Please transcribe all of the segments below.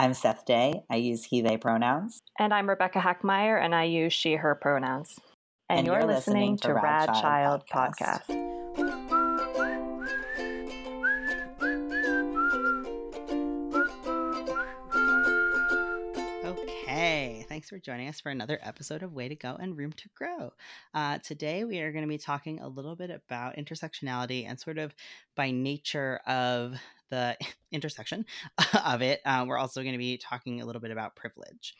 I'm Seth Day. I use he, they pronouns. And I'm Rebecca Hackmeyer, and I use she, her pronouns. And, and you're, you're, listening, listening to Rad, Rad Child, Child Podcast. Podcast. thanks for joining us for another episode of Way to Go and Room to Grow. Uh, today, we are going to be talking a little bit about intersectionality and sort of by nature of the intersection of it. Uh, we're also going to be talking a little bit about privilege.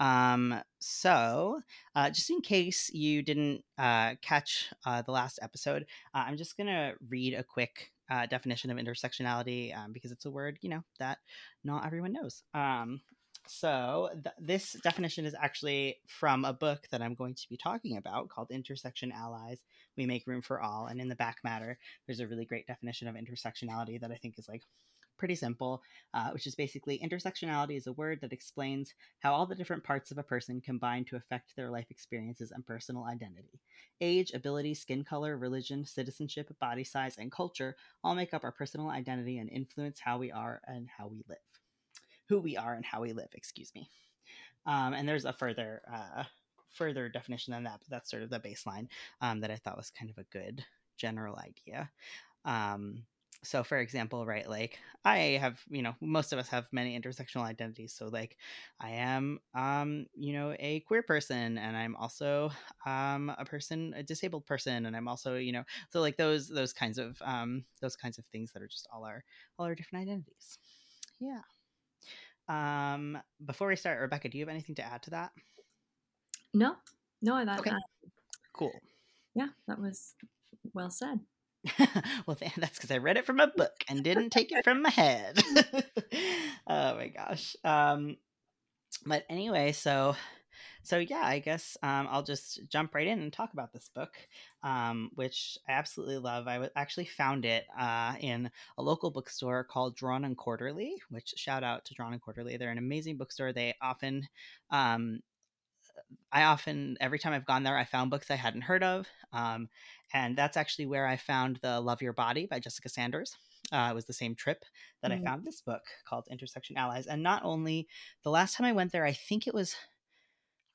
Um, so, uh, just in case you didn't uh, catch uh, the last episode, uh, I'm just going to read a quick uh, definition of intersectionality um, because it's a word, you know, that not everyone knows. Um, so, th- this definition is actually from a book that I'm going to be talking about called Intersection Allies We Make Room for All. And in the back matter, there's a really great definition of intersectionality that I think is like pretty simple, uh, which is basically intersectionality is a word that explains how all the different parts of a person combine to affect their life experiences and personal identity. Age, ability, skin color, religion, citizenship, body size, and culture all make up our personal identity and influence how we are and how we live who we are and how we live. Excuse me. Um, and there's a further uh, further definition than that, but that's sort of the baseline um, that I thought was kind of a good general idea. Um, so, for example, right, like I have, you know, most of us have many intersectional identities. So, like, I am, um, you know, a queer person, and I'm also um, a person, a disabled person, and I'm also, you know, so like those those kinds of um, those kinds of things that are just all our all our different identities. Yeah. Um, before we start, Rebecca, do you have anything to add to that? No, no, I thought. Okay. cool. Yeah, that was well said. well, that's because I read it from a book and didn't take it from my head. oh my gosh. Um, but anyway, so so yeah, I guess um, I'll just jump right in and talk about this book, um, which I absolutely love. I w- actually found it uh, in a local bookstore called Drawn and Quarterly. Which shout out to Drawn and Quarterly. They're an amazing bookstore. They often um, I often, every time I've gone there, I found books I hadn't heard of. Um, and that's actually where I found the Love Your Body by Jessica Sanders. Uh, it was the same trip that mm-hmm. I found this book called Intersection Allies. And not only the last time I went there, I think it was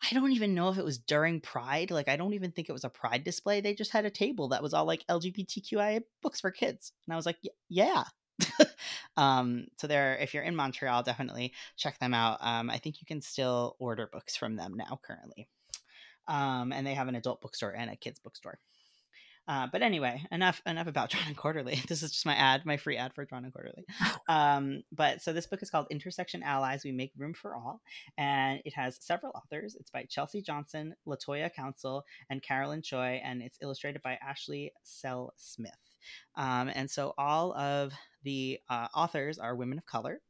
I don't even know if it was during Pride. Like, I don't even think it was a Pride display. They just had a table that was all like LGBTQIA books for kids. And I was like, yeah. um, so there, if you're in Montreal, definitely check them out. Um, I think you can still order books from them now currently. Um, and they have an adult bookstore and a kids bookstore. Uh, but anyway, enough enough about Drawn and Quarterly. This is just my ad, my free ad for Drawn and Quarterly. Um, but so this book is called Intersection Allies: We Make Room for All, and it has several authors. It's by Chelsea Johnson, Latoya Council, and Carolyn Choi, and it's illustrated by Ashley Seil Smith. Um, and so all of the uh, authors are women of color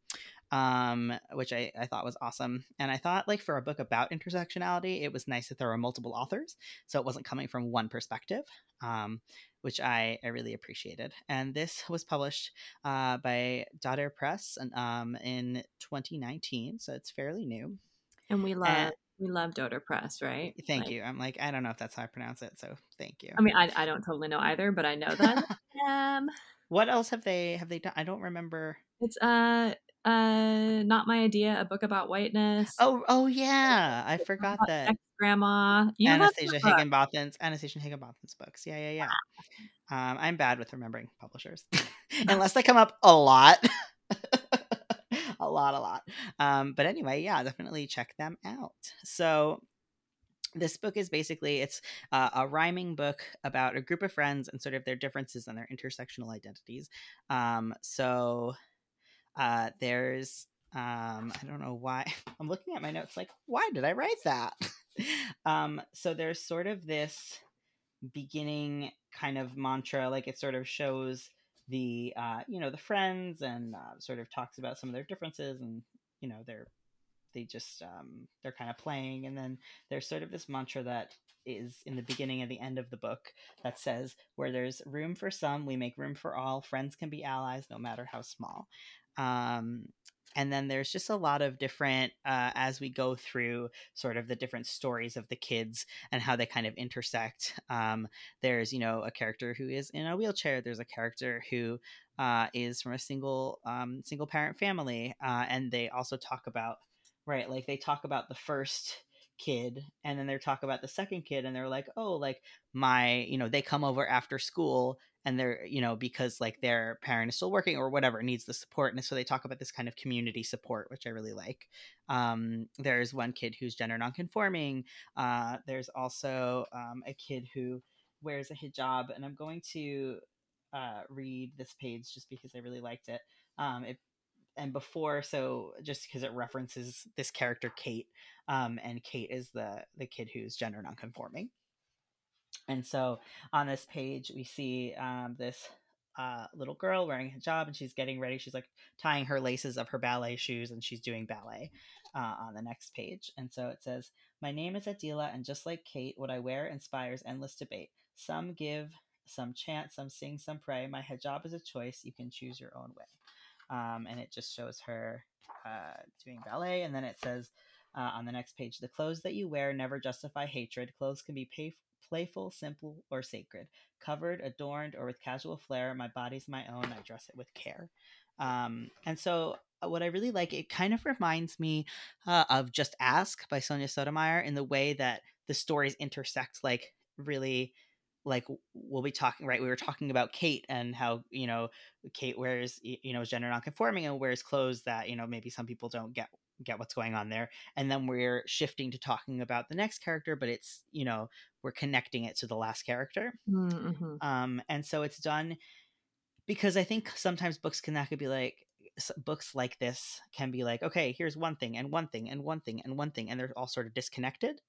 um, which I, I thought was awesome. And I thought, like, for a book about intersectionality, it was nice that there were multiple authors. So it wasn't coming from one perspective, um, which I, I really appreciated. And this was published uh, by Dottir Press and, um, in 2019. So it's fairly new. And we love. And, we love Dottir Press, right? Thank like, you. I'm like, I don't know if that's how I pronounce it, so thank you. I mean, I, I don't totally know either, but I know that. um, what else have they have they done? I don't remember. It's uh uh not my idea a book about whiteness oh oh yeah i forgot that grandma you anastasia higginbotham's anastasia higginbotham's books. Yeah yeah yeah. Um i'm bad with remembering publishers unless they come up a lot. A lot a lot. Um but anyway yeah definitely check them out. So this book is basically it's uh, a rhyming book about a group of friends and sort of their differences and their intersectional identities. Um so uh, there's um, I don't know why I'm looking at my notes like why did I write that? um, so there's sort of this beginning kind of mantra, like it sort of shows the uh, you know the friends and uh, sort of talks about some of their differences and you know they're they just um, they're kind of playing. And then there's sort of this mantra that is in the beginning and the end of the book that says where there's room for some we make room for all. Friends can be allies no matter how small. Um, and then there's just a lot of different uh, as we go through sort of the different stories of the kids and how they kind of intersect um, there's you know a character who is in a wheelchair there's a character who uh, is from a single um, single parent family uh, and they also talk about right like they talk about the first kid and then they talk about the second kid and they're like oh like my you know they come over after school and they're you know because like their parent is still working or whatever needs the support and so they talk about this kind of community support which i really like. Um, there's one kid who's gender nonconforming uh, there's also um, a kid who wears a hijab and i'm going to uh, read this page just because i really liked it. Um, it and before so just because it references this character kate um, and kate is the the kid who's gender nonconforming. And so on this page we see um, this uh, little girl wearing a hijab and she's getting ready. She's like tying her laces of her ballet shoes and she's doing ballet uh, on the next page. And so it says my name is adila and just like kate what i wear inspires endless debate. Some give some chant some sing some pray. My hijab is a choice. You can choose your own way um, and it just shows her uh, doing ballet. And then it says uh, on the next page, the clothes that you wear never justify hatred. Clothes can be pay- playful, simple, or sacred. Covered, adorned, or with casual flair, my body's my own. I dress it with care. Um, and so, uh, what I really like, it kind of reminds me uh, of Just Ask by Sonia Sotomayor in the way that the stories intersect, like really like we'll be talking right we were talking about kate and how you know kate wears you know gender nonconforming and wears clothes that you know maybe some people don't get get what's going on there. And then we're shifting to talking about the next character but it's you know we're connecting it to the last character. Mm-hmm. um and so it's done because i think sometimes books can that could be like books like this can be like okay here's one thing and one thing and one thing and one thing and they're all sort of disconnected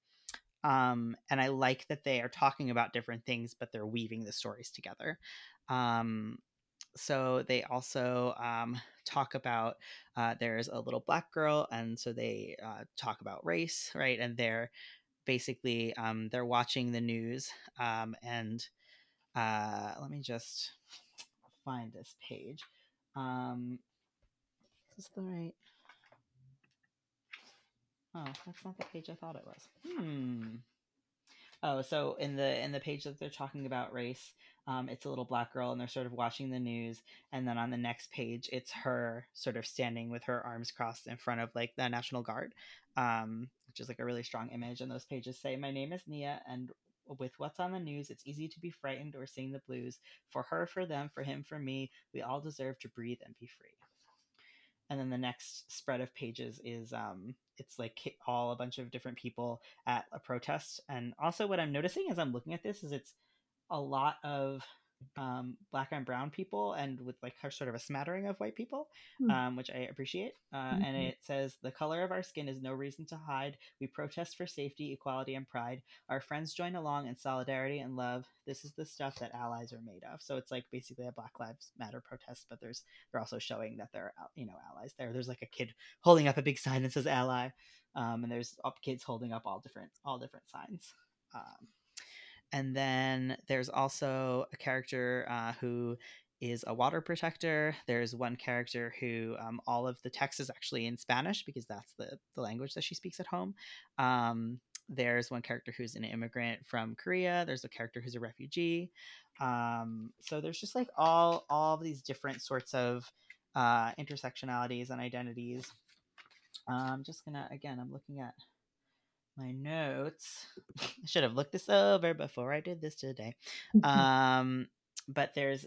um, and I like that they are talking about different things, but they're weaving the stories together. Um, so they also um, talk about uh, there's a little black girl, and so they uh, talk about race, right? And they're basically um, they're watching the news, um, and uh, let me just find this page. Um, is this the right? Oh, that's not the page I thought it was. Hmm. Oh, so in the in the page that they're talking about race, um, it's a little black girl, and they're sort of watching the news. And then on the next page, it's her sort of standing with her arms crossed in front of like the National Guard, um, which is like a really strong image. And those pages say, "My name is Nia, and with what's on the news, it's easy to be frightened or sing the blues. For her, for them, for him, for me, we all deserve to breathe and be free." And then the next spread of pages is um it's like all a bunch of different people at a protest. And also what i'm noticing as i'm looking at this is it's a lot of um, black and brown people and with like sort of a smattering of white people, mm. um, which I appreciate. Uh, mm-hmm. And it says, The color of our skin is no reason to hide. We protest for safety, equality, and pride. Our friends join along in solidarity and love. This is the stuff that allies are made of. So it's like basically a Black Lives Matter protest, but there's they're also showing that they're you know allies there. There's like a kid holding up a big sign that says ally, um, and there's kids holding up all different all different signs. Um, and then there's also a character uh, who is a water protector. There's one character who um, all of the text is actually in Spanish because that's the, the language that she speaks at home. Um, there's one character who's an immigrant from Korea. There's a character who's a refugee. Um, so there's just like all all these different sorts of uh, intersectionalities and identities. I'm just gonna again. I'm looking at my notes. I should have looked this over before I did this today. um, but there's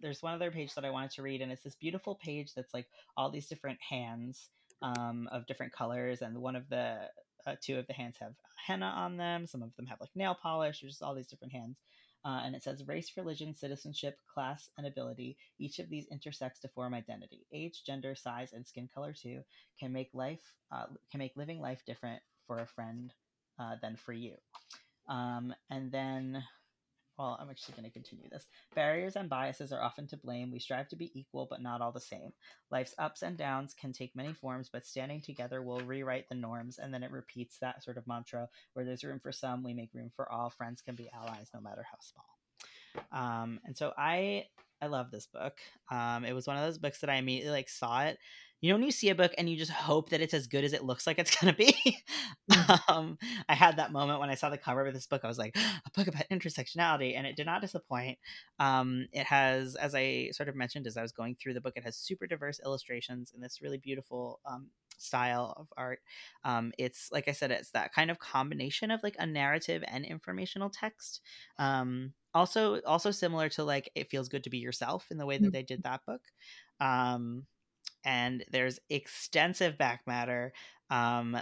there's one other page that I wanted to read, and it's this beautiful page that's like all these different hands um, of different colors, and one of the uh, two of the hands have henna on them. Some of them have like nail polish. There's just all these different hands. Uh, and it says race, religion, citizenship, class, and ability. Each of these intersects to form identity. Age, gender, size, and skin color too can make life uh, can make living life different for a friend uh, than for you. Um, and then, well, I'm actually going to continue this. Barriers and biases are often to blame. We strive to be equal, but not all the same. Life's ups and downs can take many forms, but standing together will rewrite the norms. And then it repeats that sort of mantra where there's room for some, we make room for all. Friends can be allies no matter how small. Um, and so I I love this book. Um, it was one of those books that I immediately like saw it. You know, when you see a book and you just hope that it's as good as it looks like it's gonna be. Mm-hmm. um, I had that moment when I saw the cover of this book. I was like, a book about intersectionality, and it did not disappoint. Um, it has, as I sort of mentioned as I was going through the book, it has super diverse illustrations and this really beautiful um, style of art. Um, it's like I said, it's that kind of combination of like a narrative and informational text. Um, also, also similar to like it feels good to be yourself in the way that mm. they did that book. Um, and there's extensive back matter. Um,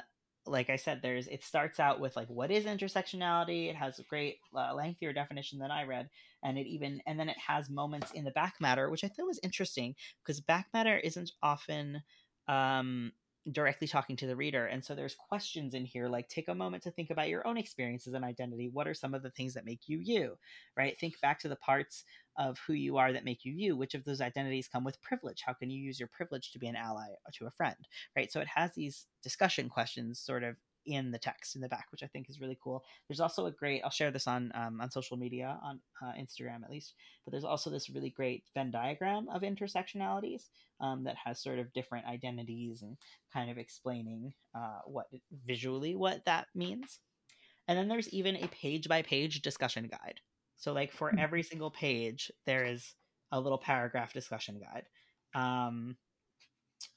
like I said, there's it starts out with like what is intersectionality. It has a great uh, lengthier definition than I read, and it even and then it has moments in the back matter, which I thought was interesting because back matter isn't often um, directly talking to the reader. And so there's questions in here like take a moment to think about your own experiences and identity. What are some of the things that make you you? Right? Think back to the parts of who you are that make you you. Which of those identities come with privilege? How can you use your privilege to be an ally or to a friend? Right? So it has these discussion questions sort of in the text in the back, which I think is really cool. There's also a great, I'll share this on um, on social media, on uh, Instagram at least, but there's also this really great Venn diagram of intersectionalities um, that has sort of different identities and kind of explaining uh, what visually what that means. And then there's even a page by page discussion guide. So like for hmm. every single page, there is a little paragraph discussion guide. Um,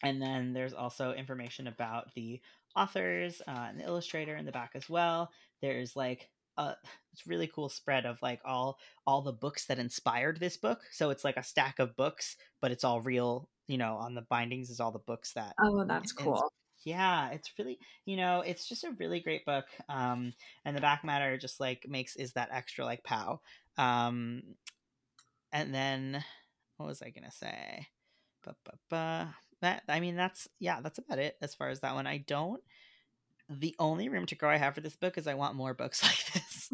and then there's also information about the authors uh, and the illustrator in the back as well. There's like a it's really cool spread of like all all the books that inspired this book. So it's like a stack of books, but it's all real. You know, on the bindings is all the books that. Oh, that's cool. Yeah, it's really you know it's just a really great book. Um, and the back matter just like makes is that extra like pow. Um, and then what was I gonna say? Ba-ba-ba that I mean that's yeah, that's about it as far as that one. I don't the only room to grow I have for this book is I want more books like this.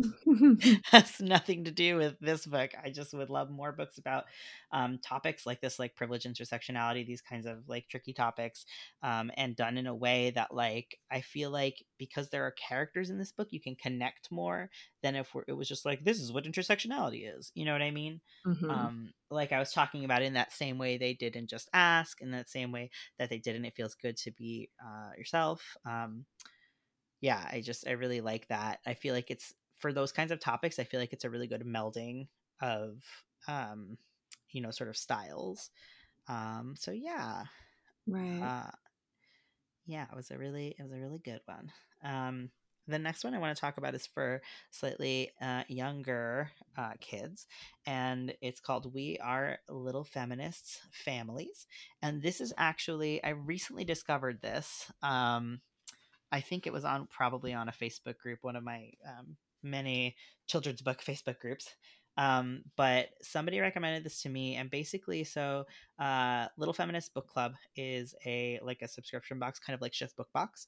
has nothing to do with this book. I just would love more books about um, topics like this, like privilege, intersectionality, these kinds of like tricky topics, um, and done in a way that like I feel like because there are characters in this book, you can connect more than if it was just like this is what intersectionality is. You know what I mean? Mm-hmm. Um, like I was talking about in that same way they did in Just Ask, in that same way that they did in It Feels Good to Be uh, Yourself. Um, yeah, I just I really like that. I feel like it's for those kinds of topics. I feel like it's a really good melding of um, you know sort of styles. Um, so yeah, right. Uh, yeah, it was a really it was a really good one. The next one I want to talk about is for slightly uh, younger uh, kids, and it's called We Are Little Feminists Families. And this is actually, I recently discovered this. Um, I think it was on probably on a Facebook group, one of my um, many children's book Facebook groups. Um, but somebody recommended this to me, and basically, so uh, Little Feminist Book Club is a like a subscription box, kind of like Shift Book Box,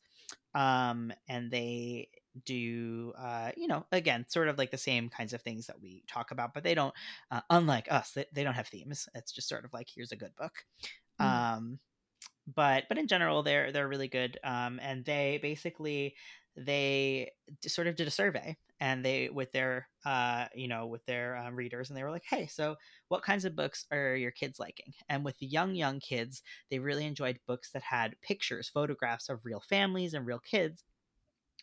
um, and they do uh, you know again sort of like the same kinds of things that we talk about, but they don't, uh, unlike us, they, they don't have themes. It's just sort of like here's a good book. Mm. Um, but but in general they're they're really good um, and they basically they sort of did a survey and they with their uh you know with their um, readers and they were like hey so what kinds of books are your kids liking? And with the young young kids they really enjoyed books that had pictures photographs of real families and real kids.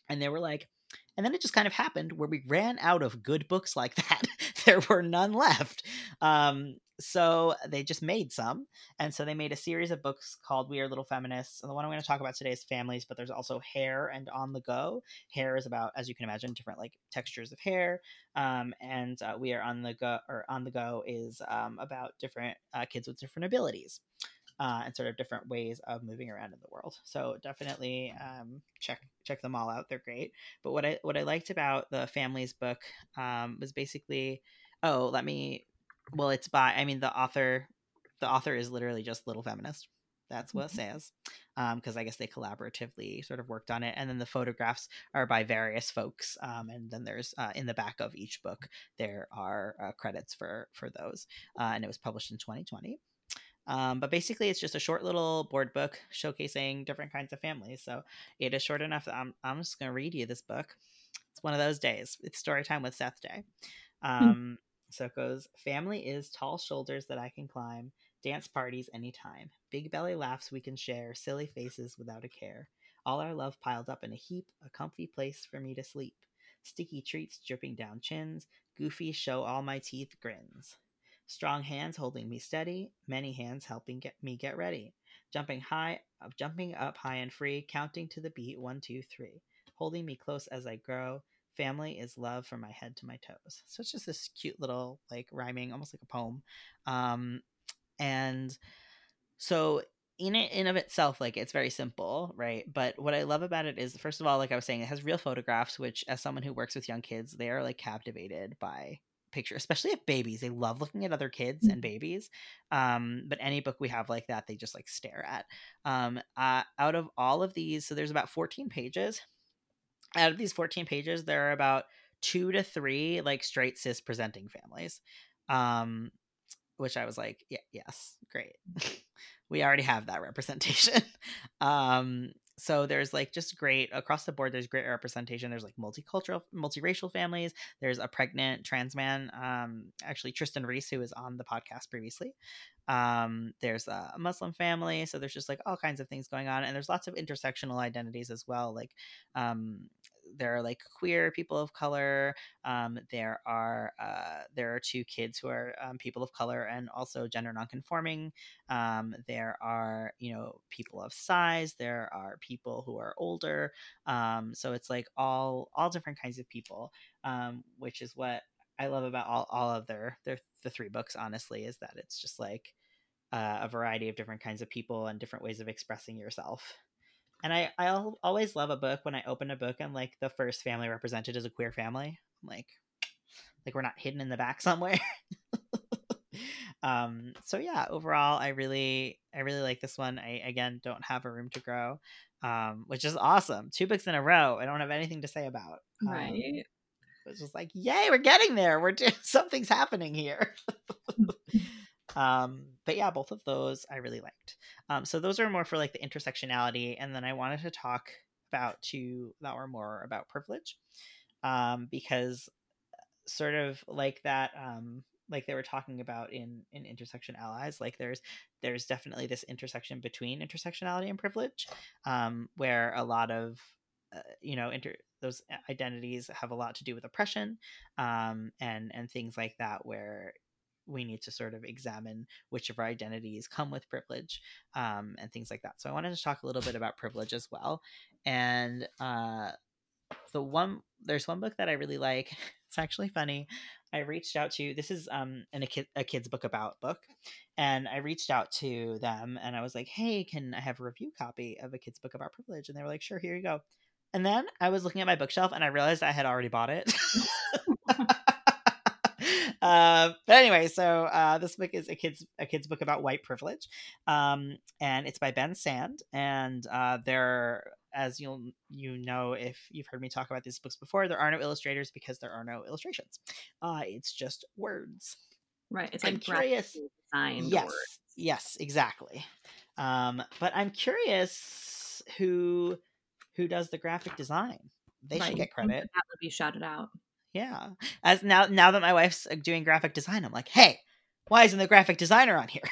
And they were like and then it just kind of happened where we ran out of good books like that. There were none left. Um, so they just made some and so they made a series of books called we are little feminists and the one i'm going to talk about today is families but there's also hair and on the go hair is about as you can imagine different like textures of hair um, and uh, we are on the go or on the go is um, about different uh, kids with different abilities uh, and sort of different ways of moving around in the world. So definitely um, check check them all out. They're great. But what I what I liked about the families book um, was basically oh let me well, it's by. I mean, the author. The author is literally just Little Feminist. That's what mm-hmm. it says. Because um, I guess they collaboratively sort of worked on it, and then the photographs are by various folks. Um, and then there's uh, in the back of each book there are uh, credits for for those. Uh, and it was published in 2020. Um, but basically, it's just a short little board book showcasing different kinds of families. So it is short enough that I'm, I'm just going to read you this book. It's one of those days. It's story time with Seth Day. Hmm. So it goes Family is tall shoulders that I can climb, dance parties anytime, big belly laughs we can share, silly faces without a care. All our love piled up in a heap, a comfy place for me to sleep. Sticky treats dripping down chins, goofy show all my teeth grins. Strong hands holding me steady, many hands helping get me get ready. Jumping high, jumping up high and free, counting to the beat one, two, three. Holding me close as I grow, family is love from my head to my toes. So it's just this cute little like rhyming, almost like a poem. Um, and so in it in of itself like it's very simple right? But what i love about it is first of all like i was saying it has real photographs which as someone who works with young kids they are like captivated by picture especially of babies. They love looking at other kids and babies. Um but any book we have like that they just like stare at. Um uh, out of all of these so there's about 14 pages out of these 14 pages there are about two to three like straight cis presenting families um which i was like yeah yes great. We already have that representation. Um so there's like just great across the board there's great representation. There's like multicultural multiracial families. There's a pregnant trans man um actually Trystan Reese who was on the podcast previously um there's a muslim family so there's just like all kinds of things going on and there's lots of intersectional identities as well like um there are like queer people of color. Um, there are uh, there are two kids who are um, people of color and also gender nonconforming. Um, there are you know people of size. There are people who are older. Um, so it's like all all different kinds of people, um, which is what I love about all all of their their the three books. Honestly, is that it's just like uh, a variety of different kinds of people and different ways of expressing yourself. And I I always love a book when I open a book and like the first family represented is a queer family. I'm like like we're not hidden in the back somewhere. um so yeah, overall I really I really like this one. I again don't have a room to grow. Um which is awesome. Two books in a row. I don't have anything to say about. Um, right. It's just like, yay, we're getting there. We're doing something's happening here. Um, but yeah, both of those I really liked. Um, so those are more for like the intersectionality, and then I wanted to talk about two that were more about privilege, um, because uh, sort of like that, um, like they were talking about in in intersection allies, like there's there's definitely this intersection between intersectionality and privilege, um, where a lot of uh, you know inter those identities have a lot to do with oppression um, and and things like that where we need to sort of examine which of our identities come with privilege um, and things like that. So I wanted to talk a little bit about privilege as well. And uh, the one there's one book that I really like. It's actually funny. I reached out to this is um an, a, kid, a kid's book about book, and I reached out to them and I was like, hey, can I have a review copy of a kid's book about privilege? And they were like, sure, here you go. And then I was looking at my bookshelf and I realized I had already bought it. uh, but anyway, so uh, this book is a kids a kids book about white privilege, um, and it's by Ben Sand. And uh, there, as you'll you know if you've heard me talk about these books before, there are no illustrators because there are no illustrations. Uh, it's just words. Right. It's I'm like curious. Yes. words. Yes. Exactly. Um, but I'm curious who who does the graphic design. They Right. should get credit. That would be shouted out. Yeah. As now now that my wife's uh, doing graphic design, I'm like, hey, why isn't the graphic designer on here?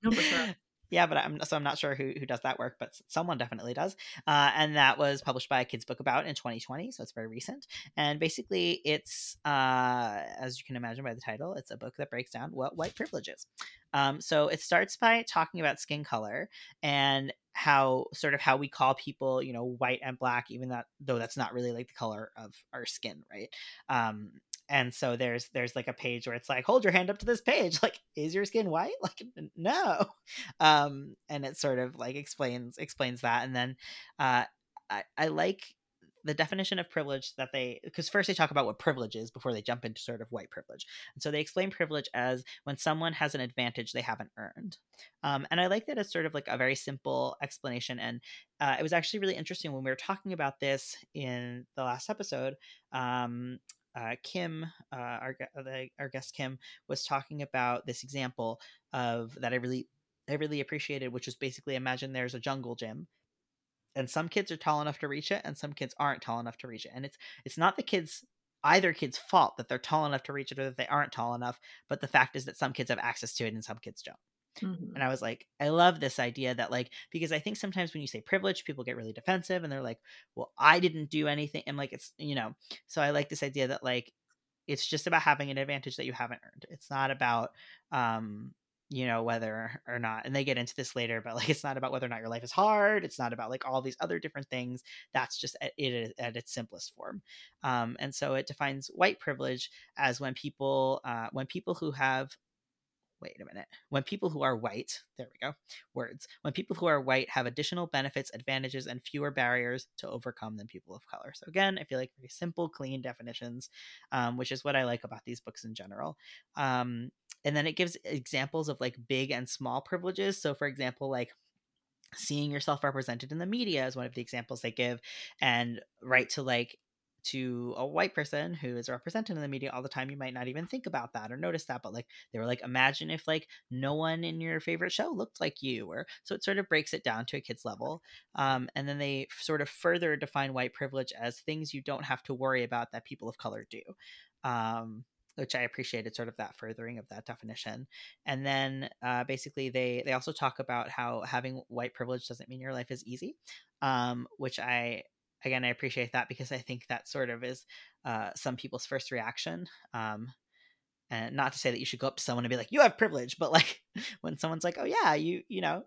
No, for sure. Yeah, but I'm so I'm not sure who who does that work, but someone definitely does. Uh, and that was published by a Kids Book About in 2020, so it's very recent. And basically, it's uh, as you can imagine by the title, it's a book that breaks down what white privilege is. Um, so it starts by talking about skin color and how sort of how we call people, you know, white and black, even that though that's not really like the color of our skin, right? Um, and so there's there's like a page where it's like hold your hand up to this page. Like is your skin white? Like no. Um and it sort of like explains explains that and then uh i, I like the definition of privilege that they because first they talk about what privilege is before they jump into sort of white privilege. And so they explain privilege as when someone has an advantage they haven't earned. Um, and i like that it's sort of like a very simple explanation and uh, it was actually really interesting when we were talking about this in the last episode um, uh, Kim, uh, our the, our guest Kim, was talking about this example of that I really I really appreciated, which was basically imagine there's a jungle gym, and some kids are tall enough to reach it, and some kids aren't tall enough to reach it, and it's it's not the kids either kid's fault that they're tall enough to reach it or that they aren't tall enough. But the fact is that some kids have access to it and some kids don't. Mhm. And I was like, I love this idea that, like, because I think sometimes when you say privilege, people get really defensive and they're like, well, I didn't do anything. And like, it's, you know, so I like this idea that, like, it's just about having an advantage that you haven't earned. It's not about, um, you know, whether or not, and they get into this later, but like, it's not about whether or not your life is hard. It's not about like all these other different things. That's just at, it at its simplest form. Um, and so it defines white privilege as when people, uh, when people who have wait a minute. When people who are white, there we go, words. When people who are white have additional benefits, advantages, and fewer barriers to overcome than people of color. So, again, I feel like very simple, clean definitions, um, which is what I like about these books in general. Um, and then it gives examples of like big and small privileges. So, for example, like seeing yourself represented in the media is one of the examples they give, and right to like to a white person who is represented in the media all the time, you might not even think about that or notice that. But like they were like, imagine if like no one in your favorite show looked like you, or so it sort of breaks it down to a kid's level. Um, and then they sort of further define white privilege as things you don't have to worry about that people of color do. Um, which I appreciated sort of that furthering of that definition. And then uh, basically they they also talk about how having white privilege doesn't mean your life is easy, um, which I again I appreciate that because I think that sort of is uh, some people's first reaction. Um, and not to say that you should go up to someone and be like you have privilege, but like when someone's like, oh yeah, you you know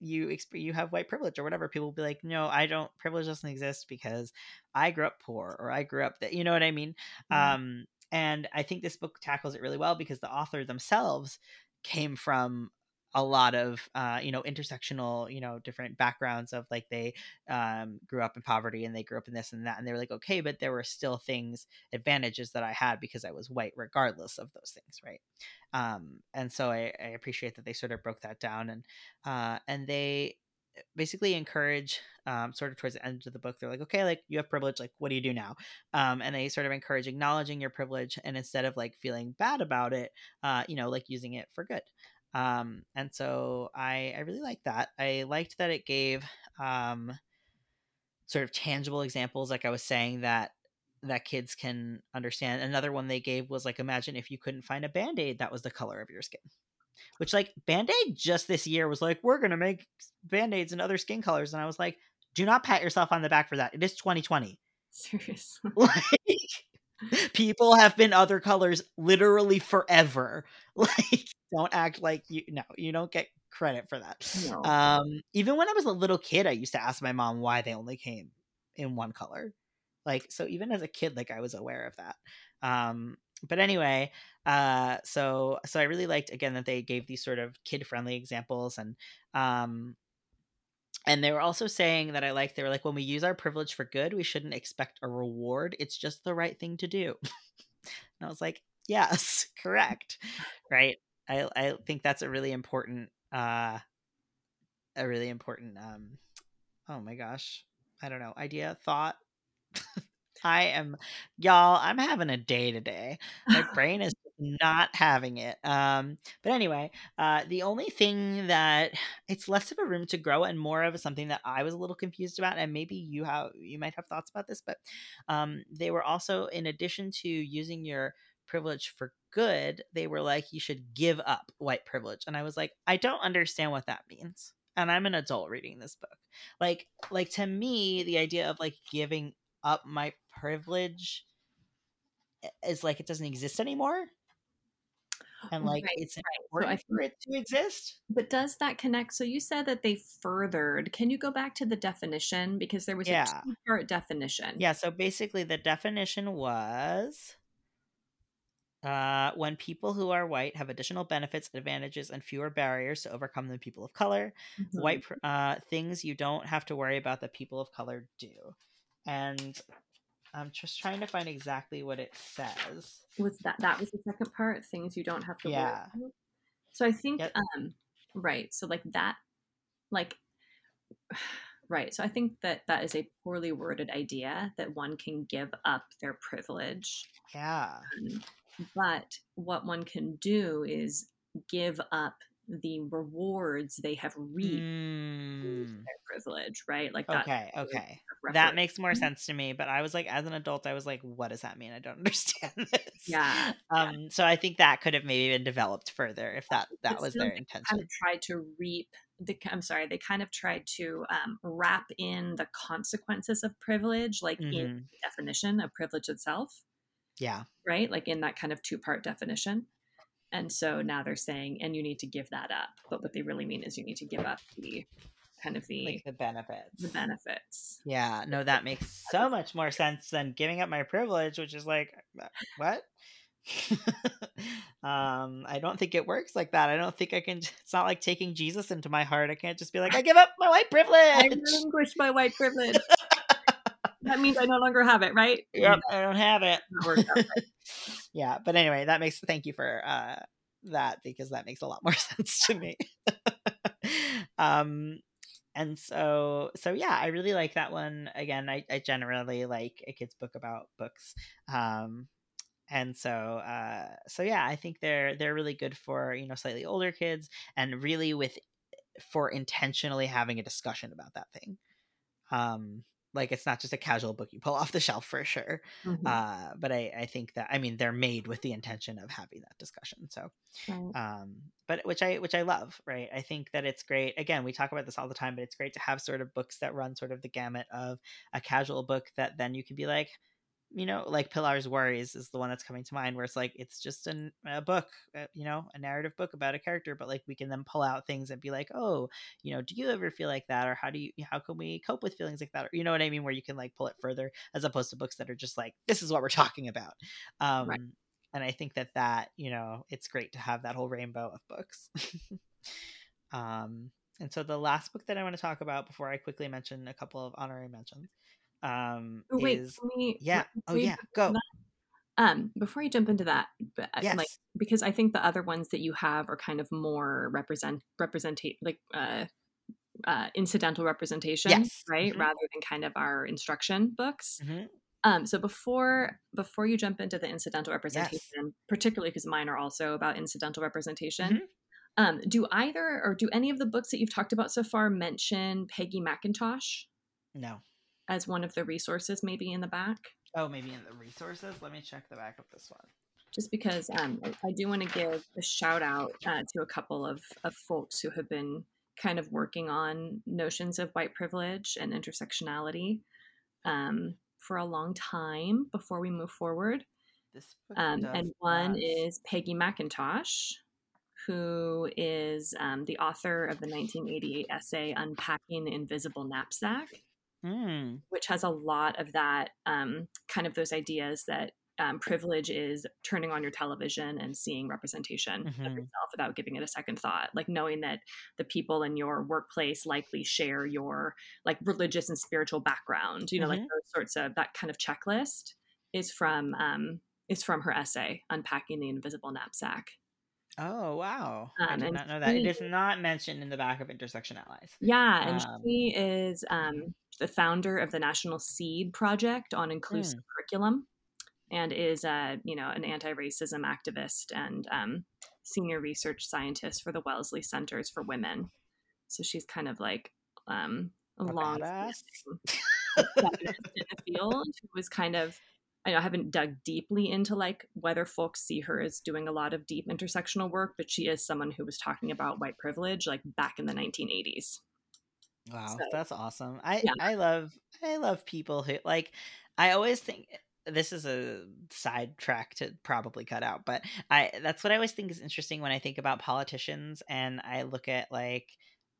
you exp- you have white privilege or whatever people will be like no i don't privilege doesn't exist because i grew up poor or i grew up that you know what i mean Mhm. um and i think this book tackles it really well because the author themselves came from a lot of uh, you know intersectional you know different backgrounds of like they um, grew up in poverty and they grew up in this and that and they were like okay but there were still things advantages that i had because i was white regardless of those things right? Um, and so I, I appreciate that they sort of broke that down and uh, and they basically encourage um, sort of towards the end of the book they're like okay like you have privilege like what do you do now? Um, and they sort of encourage acknowledging your privilege and instead of like feeling bad about it uh, you know like using it for good um, and so I, I really liked that. I liked that it gave um, sort of tangible examples like i was saying that that kids can understand. Another one they gave was like imagine if you couldn't find a band-aid that was the color of your skin. Which like band-aid just this year was like we're gonna make band-aids in other skin colors. And i was like do not pat yourself on the back for that. It is 2020 Seriously. like people have been other colors literally forever. Like don't act like you no you don't get credit for that. No. um even when i was a little kid i used to ask my mom why they only came in one color. Like so even as a kid like i was aware of that. Um but anyway uh so so i really liked again that they gave these sort of kid friendly examples and um and they were also saying that i like they were like when we use our privilege for good we shouldn't expect a reward. It's just the right thing to do. And i was like yes correct. Right i i think that's a really important uh a really important um oh my gosh i don't know idea thought. I am y'all i'm having a day today. My brain is not having it um but anyway uh the only thing that it's less of a room to grow and more of something that i was a little confused about and maybe you have you might have thoughts about this but um they were also in addition to using your privilege for good they were like you should give up white privilege and i was like i don't understand what that means and i'm an adult reading this book like like to me the idea of like giving up my privilege is like it doesn't exist anymore and like Right, it's important for it to exist But does that connect? So you said that they furthered. Can you go back to the definition because there was Yeah. a two-part definition? yeah so basically the definition was uh, when people who are white have additional benefits, advantages, and fewer barriers to overcome than people of color, Mhm. white uh, things you don't have to worry about that people of color do. And I'm just trying to find exactly what it says. was that that was the second part? Things you don't have to Yeah. worry. About? So I think Yep. um right. So like that, like right. So I think that that is a poorly worded idea that one can give up their privilege Yeah. Um, but what one can do is give up the rewards they have reaped Mm. their privilege, right? Like that. Okay, okay. That makes more sense to me, but I was like as an adult I was like what does that mean? I don't understand this. Yeah. Um so I think that could have maybe been developed further if that that It was their intention. kind of tried to reap the i'm sorry they kind of tried to um, wrap in the consequences of privilege like in Mhm. the definition of privilege itself Yeah. right like in that kind of two part definition and so now they're saying and you need to give that up but what they really mean is you need to give up the kind of the Like the benefits. the benefits Yeah, no, that makes so much more sense than giving up my privilege, which is like, uh, what? um, I don't think it works like that. I don't think I can. It's not like taking Jesus into my heart. I can't just be like, I give up my white privilege. i relinquish my white privilege that means i no longer have it right Yep, I don't have it. Not worked out right. yeah, but anyway, that makes. Thank you for uh, that because that makes a lot more sense to me. um, and so so yeah, I really like that one. Again, I, I generally like a kid's book about books. Um, and so uh so yeah i think they're they're really good for you know slightly older kids and really with for intentionally having a discussion about that thing um like it's not just a casual book you pull off the shelf for sure Mhm. uh but i i think that i mean they're made with the intention of having that discussion so Right. um but which i which i love right i think that it's great again we talk about this all the time but it's great to have sort of books that run sort of the gamut of a casual book that then you can be like you know like Pilar's worries is the one that's coming to mind where it's like it's just an, a book uh, you know a narrative book about a character but like we can then pull out things and be like oh you know do you ever feel like that? Or how do you how can we cope with feelings like that? Or you know what i mean? Where you can like pull it further as opposed to books that are just like this is what we're talking about. Um Right. and i think that that you know it's great to have that whole rainbow of books. Um and so the last book that i want to talk about before i quickly mention a couple of honorary mentions um Oh, wait is can we, yeah oh yeah go Um, before you jump into that, but yes like because I think the other ones that you have are kind of more represent representate like uh, uh, incidental representation, Yes. right? Mhm. Rather than kind of our instruction books. Mhm. Um, so before before you jump into the incidental representation, particularly because mine are also about incidental representation. Mhm. Um, do either or do any of the books that you've talked about so far mention Peggy McIntosh no as one of the resources maybe in the back? oh maybe in the resources let me check the back of this one just because um, I- do want to give a shout out uh, to a couple of, of folks who have been kind of working on notions of white privilege and intersectionality um, for a long time before we move forward. this Um, and one is Peggy McIntosh, who is um, the author of the 1988 essay Unpacking the Invisible Knapsack Hmm. which has a lot of that um, kind of those ideas that um, privilege is turning on your television and seeing representation of Mhm. yourself without giving it a second thought like knowing that the people in your workplace likely share your like religious and spiritual background you know like Mhm. those sorts of that kind of checklist is from um, is from her essay unpacking the invisible knapsack oh wow. I Um, did not know that. It she- is not mentioned in the back of intersection allies Yeah, and Um, she is um, the founder of the National Seed Project on Inclusive Curriculum, and is a you know an anti-racism activist and um, senior research scientist for the Wellesley Centers for Women. So she's kind of like um, a A long in the field who was kind of I I haven't dug deeply into like whether folks see her as doing a lot of deep intersectional work, but she is someone who was talking about white privilege like back in the 1980s. Wow, So- that's awesome. I Yeah. I love I love people who like I always think this is a sidetrack to probably cut out, but I that's what I always think is interesting when I think about politicians and I look at like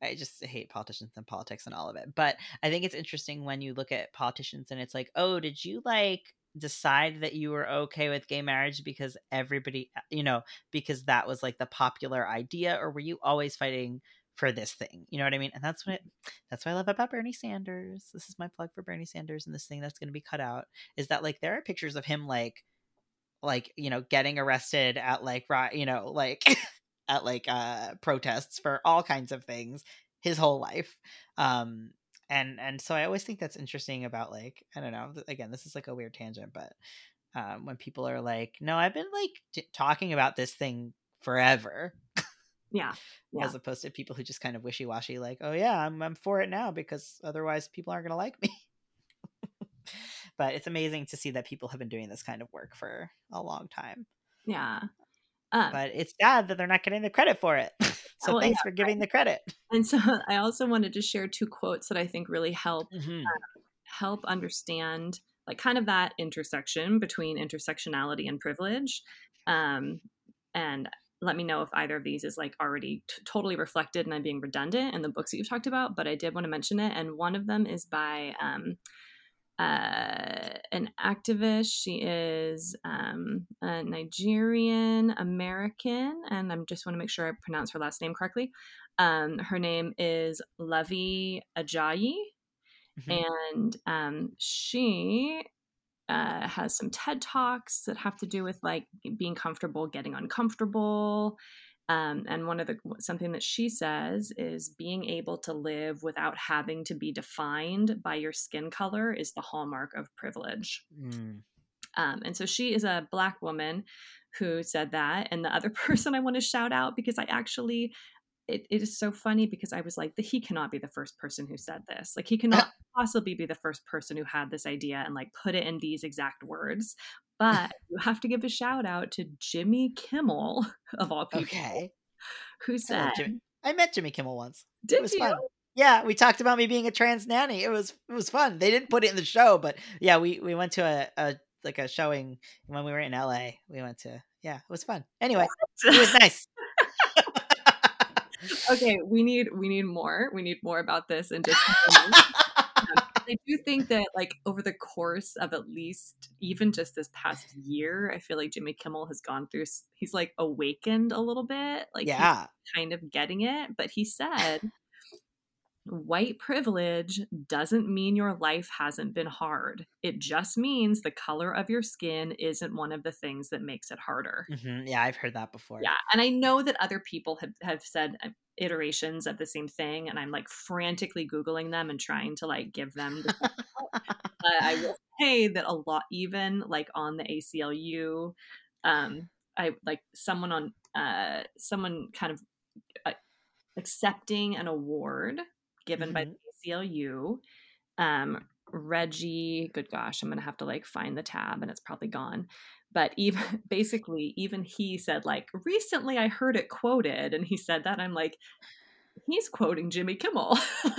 I just hate politicians and politics and all of it. But I think it's interesting when you look at politicians and it's like, "Oh, did you like decide that you were okay with gay marriage because everybody, you know, because that was like the popular idea or were you always fighting for this thing?" You know what I mean? And that's what that's what I love about Bernie Sanders. This is my plug for Bernie Sanders and this thing that's going to be cut out is that like there are pictures of him like like you know getting arrested at like ri- you know like at like uh protests for all kinds of things his whole life um and and so i always think that's interesting about like i don't know again this is like a weird tangent but um when people are like no i've been like t- talking about this thing forever Yeah. yeah. As opposed to people who just kind of wishy washy, like, oh yeah, I'm I'm for it now because otherwise people aren't gonna like me. but it's amazing to see that people have been doing this kind of work for a long time. Yeah. Uh, but it's sad that they're not getting the credit for it. So well, thanks yeah, for giving the credit. And so I also wanted to share two quotes that I think really help mm-hmm. uh, help understand like kind of that intersection between intersectionality and privilege. Um, and let me know if either of these is like already t- totally reflected and I'm being redundant in the books that you've talked about, but I did want to mention it. And one of them is by um, uh, an activist. She is um, a Nigerian American, and I just want to make sure I pronounce her last name correctly. Um, her name is Luvvie Ajayi, mm-hmm. and um, she uh, has some TED talks that have to do with like being comfortable, getting uncomfortable, um, and one of the something that she says is being able to live without having to be defined by your skin color is the hallmark of privilege. Mm. Um, and so she is a black woman who said that. And the other person I want to shout out because I actually it, it is so funny because I was like, he cannot be the first person who said this. Like, he cannot possibly be the first person who had this idea and like put it in these exact words. But you have to give a shout out to Jimmy Kimmel, of all people, okay. who said, I, I, met Jimmy Kimmel once. Did it was you? Fun. Yeah, we talked about me being a trans nanny. It was it was fun. They didn't put it in the show, but yeah, we we went to a, a like a showing when we were in LA. We went to yeah, it was fun. Anyway, it was nice okay, we need we need more. We need more about this and just. I do think that, like, over the course of at least even just this past year, I feel like Jimmy Kimmel has gone through. He's like awakened a little bit, like, yeah, kind of getting it. But he said White privilege doesn't mean your life hasn't been hard. It just means the color of your skin isn't one of the things that makes it harder. Mm-hmm. Yeah, I've heard that before. Yeah. And I know that other people have, have said uh, iterations of the same thing. And I'm like frantically Googling them and trying to like give them. The I will say that a lot, even like on the ACLU, um, I like someone on, uh, someone kind of uh, accepting an award given mm-hmm. by the ACLU. Um, Reggie, good gosh, I'm gonna have to like find the tab and it's probably gone. But even basically, even he said, like, recently I heard it quoted, and he said that. I'm like, he's quoting Jimmy Kimmel.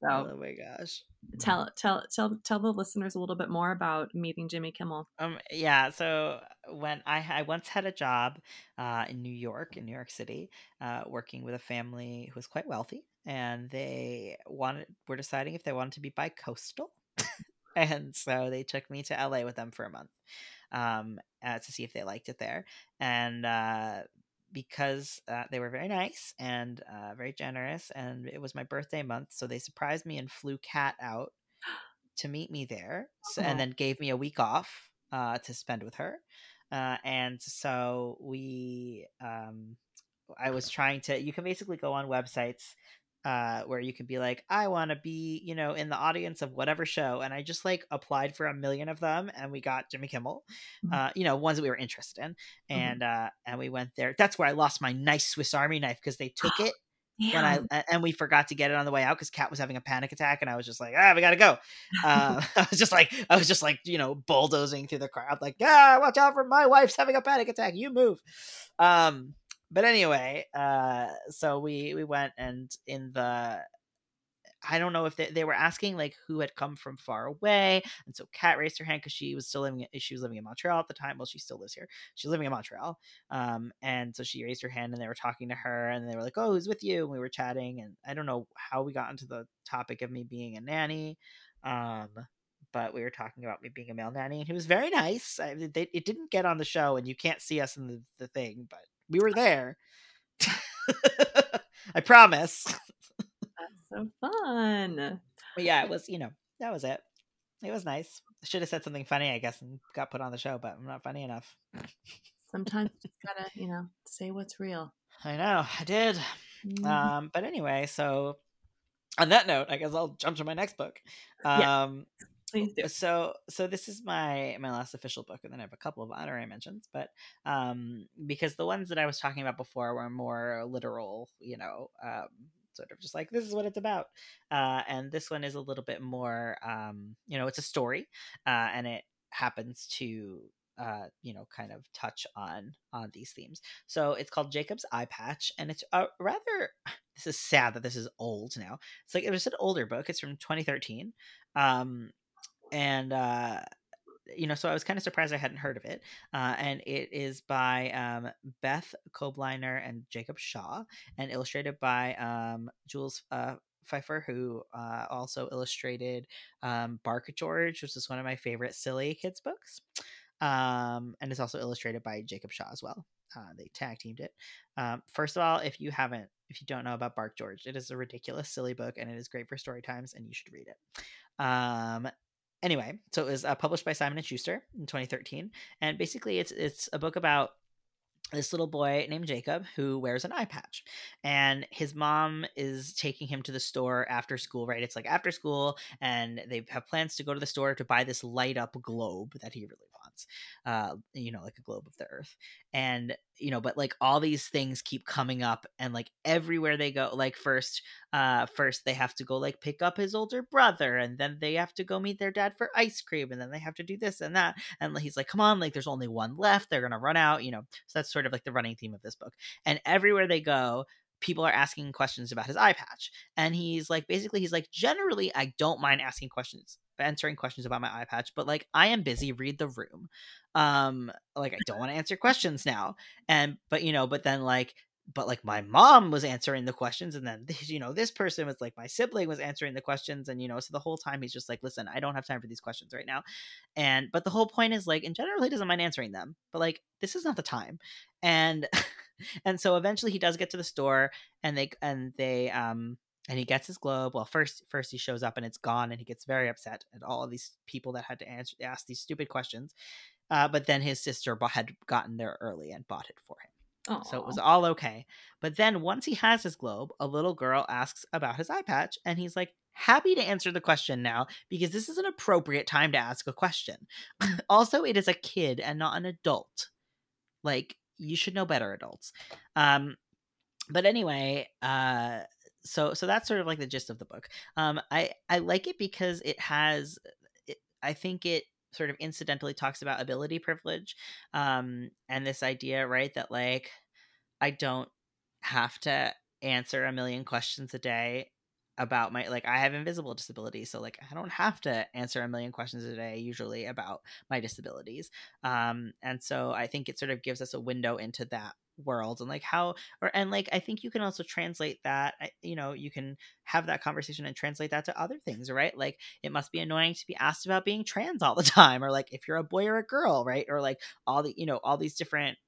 So, oh my gosh. Tell tell tell tell the listeners a little bit more about meeting Jimmy Kimmel. Um yeah, so when I I once had a job uh, in New York, in New York City, uh, working with a family who was quite wealthy, and they wanted were deciding if they wanted to be bi-coastal, and so they took me to LA with them for a month um, uh, to see if they liked it there, and uh, because uh, they were very nice and uh, very generous, and it was my birthday month, so they surprised me and flew Cat out to meet me there, so, and then gave me a week off uh, to spend with her. Uh, and so we, um, I was trying to. You can basically go on websites uh, where you can be like, I want to be, you know, in the audience of whatever show, and I just like applied for a million of them, and we got Jimmy Kimmel, mm-hmm. uh, you know, ones that we were interested in, mm-hmm. and mm-hmm. uh, and we went there. That's where I lost my nice Swiss Army knife because they took it. when I and we forgot to get it on the way out because Kat was having a panic attack, and I was just like, ah, we gotta go. Uh, I was just like, I was just like, you know, bulldozing through the crowd, like, ah, watch out for my wife's having a panic attack. You move. Um, but anyway, uh, so we we went and in the I don't know if they, they were asking like who had come from far away, and so Kat raised her hand because she was still living she was living in Montreal at the time. Well, she still lives here. She's living in Montreal, um, and so she raised her hand, and they were talking to her, and they were like, "Oh, who's with you?" And we were chatting, and I don't know how we got into the topic of me being a nanny, um, but we were talking about me being a male nanny, and he was very nice. I, they, it didn't get on the show, and you can't see us in the, the thing, but we were there. I promise. That's so fun. But yeah, it was, you know, that was it. It was nice. I should have said something funny, I guess, and got put on the show, but I'm not funny enough. Sometimes you gotta, you know, say what's real. I know, I did. Mm-hmm. Um, but anyway, so on that note, I guess I'll jump to my next book. Um, Please do. So, so this is my my last official book, and then I have a couple of honorary mentions. But um, because the ones that I was talking about before were more literal, you know, um, sort of just like this is what it's about. Uh, and this one is a little bit more, um, you know, it's a story, uh, and it happens to uh, you know, kind of touch on on these themes. So it's called Jacob's Eye Patch, and it's a rather. This is sad that this is old now. It's like it was an older book. It's from 2013, um, and uh, you know, so I was kind of surprised I hadn't heard of it. Uh, and it is by um, Beth Kobliner and Jacob Shaw, and illustrated by um, Jules uh, Feiffer, who uh, also illustrated um, Bark George, which is one of my favorite silly kids books, um, and is also illustrated by Jacob Shaw as well. Uh, they tag teamed it. Um, first of all, if you haven't, if you don't know about Bark George, it is a ridiculous, silly book, and it is great for story times, and you should read it. Anyway, so it was uh, published by Simon and Schuster in 2013, and basically it's it's a book about this little boy named Jacob who wears an eye patch. And his mom is taking him to the store after school, right? It's like after school, and they have plans to go to the store to buy this light up globe that he really wants. Uh, you know, like a globe of the earth. And, you know, but like all these things keep coming up and like everywhere they go, like first, uh, first they have to go like pick up his older brother, and then they have to go meet their dad for ice cream, and then they have to do this and that. And he's like, come on, like there's only one left. They're gonna run out, you know. So that's sort of like the running theme of this book. And everywhere they go, people are asking questions about his eye patch. And he's like, basically, he's like, generally, I don't mind asking questions, answering questions about my eye patch, but like, I am busy, read the room. Um, like, I don't want to answer questions now. And, but, you know, but then like, but like my mom was answering the questions and then you know this person was like my sibling was answering the questions and you know so the whole time he's just like listen i don't have time for these questions right now. And but the whole point is like in general he doesn't mind answering them but like this is not the time. And and so eventually he does get to the store and they and they um and he gets his globe. Well first first he shows up and it's gone and he gets very upset at all of these people that had to answer ask these stupid questions uh, but then his sister had gotten there early and bought it for him Aww. So it was all okay. But then once he has his globe, a little girl asks about his eye patch, and he's like, happy to answer the question now because this is an appropriate time to ask a question. also, it is a kid and not an adult. Like, you should know better adults um but anyway uh so so that's sort of like the gist of the book um i i like it because it has it, i think it sort of incidentally talks about ability privilege um and this idea right that like i don't have to answer a million questions a day about my like I have invisible disabilities, so like I don't have to answer a million questions a day usually about my disabilities. Um, and so I think it sort of gives us a window into that world and like how or and like I think you can also translate that you know you can have that conversation and translate that to other things right like it must be annoying to be asked about being trans all the time or like if you're a boy or a girl right or like all the you know all these different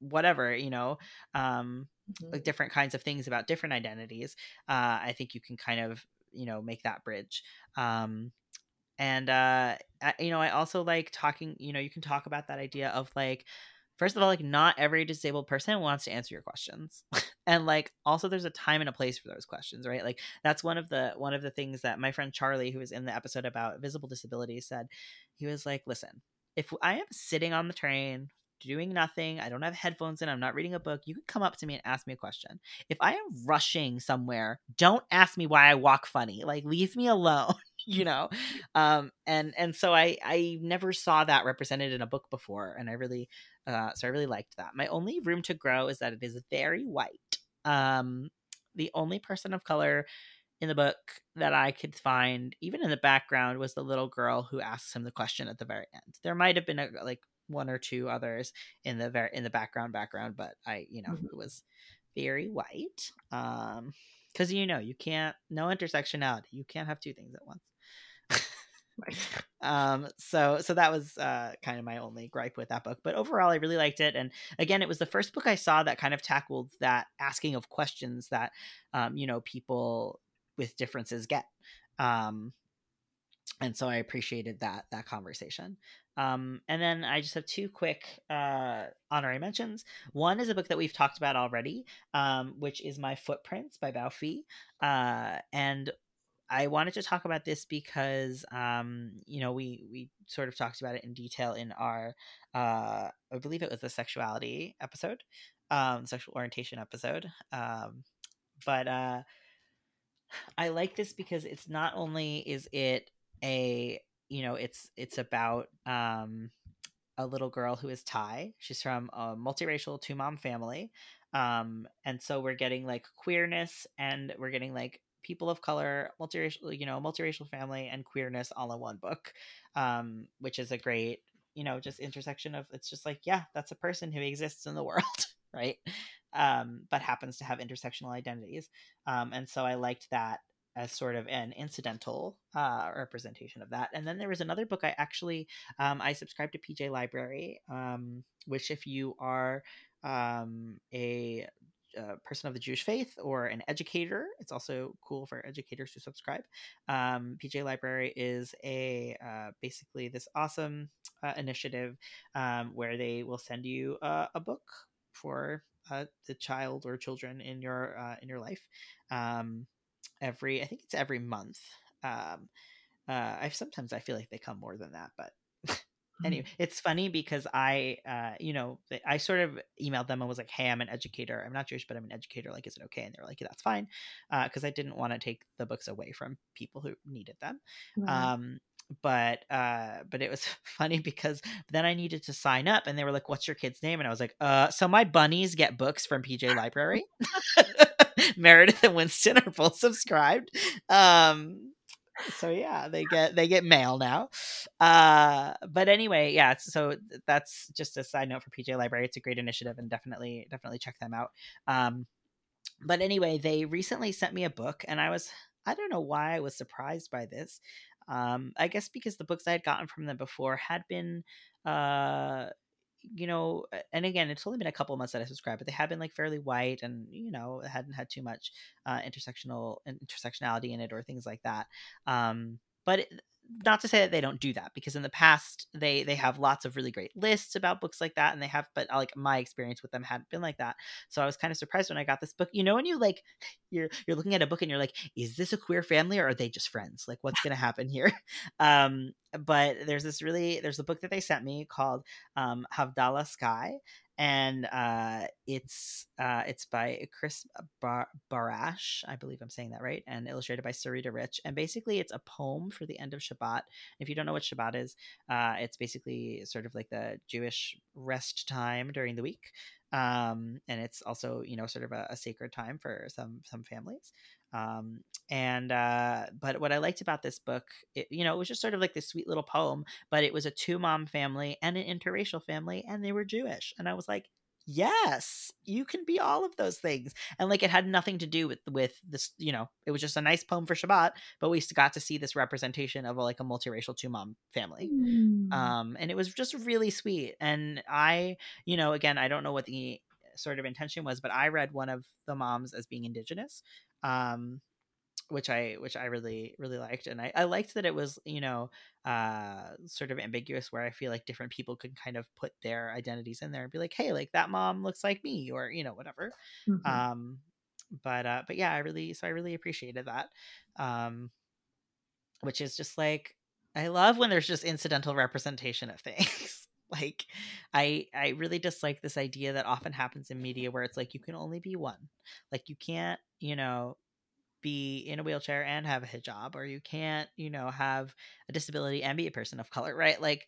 whatever you know um mm-hmm. like different kinds of things about different identities uh i think you can kind of you know make that bridge um and uh I, you know i also like talking you know you can talk about that idea of like first of all like not every disabled person wants to answer your questions and like also there's a time and a place for those questions right like that's one of the one of the things that my friend charlie who was in the episode about visible disabilities said he was like listen if i am sitting on the train doing nothing, I don't have headphones in, I'm not reading a book, you can come up to me and ask me a question. If I am rushing somewhere, don't ask me why I walk funny. Like leave me alone, you know. Um and and so I I never saw that represented in a book before and I really uh so I really liked that. My only room to grow is that it is very white. Um the only person of color in the book that I could find, even in the background, was the little girl who asks him the question at the very end. There might have been a like one or two others in the very in the background background, but I you know mm-hmm. it was very white. Um, because you know you can't no intersectionality. You can't have two things at once. Um, so so that was uh kind of my only gripe with that book. But overall I really liked it. And again, it was the first book I saw that kind of tackled that asking of questions that um, you know, people with differences get. Um and so I appreciated that that conversation. Um, and then I just have two quick uh, honorary mentions. One is a book that we've talked about already, um, which is My Footprints by Bao. Uh, and I wanted to talk about this because, um, you know, we we sort of talked about it in detail in our, uh, I believe it was the sexuality episode, um, sexual orientation episode. Um, but uh, I like this because it's not only is it a, you know, it's it's about um, a little girl who is Thai. She's from a multiracial two mom family. Um, and so we're getting like queerness and we're getting like people of color, multiracial, you know, multiracial family and queerness all in one book, um, which is a great, you know, just intersection of it's just like, yeah, that's a person who exists in the world, right? Um, but happens to have intersectional identities. Um, and so I liked that as sort of an incidental uh, representation of that. And then there was another book I actually um, I subscribed to PJ Library, um, which if you are um, a a person of the Jewish faith or an educator. It's also cool for educators to subscribe. Um, PJ Library is a uh, basically this awesome uh, initiative um, where they will send you uh, a book for uh, the child or children in your uh, in your life. Um, every I think it's every month. Um, uh, I sometimes I feel like they come more than that, but anyway mm-hmm. it's funny because i uh you know i sort of emailed them and was like hey i'm an educator. I'm not jewish but i'm an educator. Like is it okay? And they're like yeah, that's fine. Uh because i didn't want to take the books away from people who needed them. Um but uh but it was funny because then i needed to sign up and they were like what's your kid's name? And i was like uh so my bunnies get books from pj library. Meredith and winston are both subscribed. Um so yeah they get they get mail now. Uh but anyway yeah so that's just a side note for pj library. It's a great initiative and definitely definitely check them out. Um but anyway they recently sent me a book and i was i don't know why i was surprised by this. Um i guess because the books i had gotten from them before had been uh you know, and again, it's only been a couple months that I subscribed, but they have been like fairly white and, you know, hadn't had too much uh, intersectional intersectionality in it or things like that. Um, but not to say that they don't do that because in the past they they have lots of really great lists about books like that and they have but like my experience with them hadn't been like that. So i was kind of surprised when i got this book. You know when you like you're you're looking at a book and you're like is this a queer family or are they just friends? Like what's going to happen here? Um but there's this really there's a book that they sent me called um havdalah sky and uh, it's uh, it's by Chris Bar- Barash, I believe I'm saying that right, and illustrated by Sarita Rich. And basically, it's a poem for the end of Shabbat. If you don't know what Shabbat is, uh, it's basically sort of like the Jewish rest time during the week, um, and it's also you know sort of a, a sacred time for some some families. Um, and uh, but what I liked about this book, it, you know, it was just sort of like this sweet little poem, but it was a two mom family and an interracial family, and they were Jewish, and I was like, yes you can be all of those things. And like it had nothing to do with with this you know it was just a nice poem for shabbat but we got to see this representation of a, like a multiracial two mom family. Mm. um and it was just really sweet. And i you know again i don't know what the sort of intention was but i read one of the moms as being indigenous um, which I which I really really liked, and I, I liked that it was you know uh, sort of ambiguous, where I feel like different people could kind of put their identities in there and be like, hey, like that mom looks like me, or you know whatever. Mm-hmm. Um, but uh, but yeah, I really so I really appreciated that, um, which is just like I love when there's just incidental representation of things. Like i i really dislike this idea that often happens in media where it's like you can only be one like you can't you know be in a wheelchair and have a hijab or you can't you know have a disability and be a person of color right like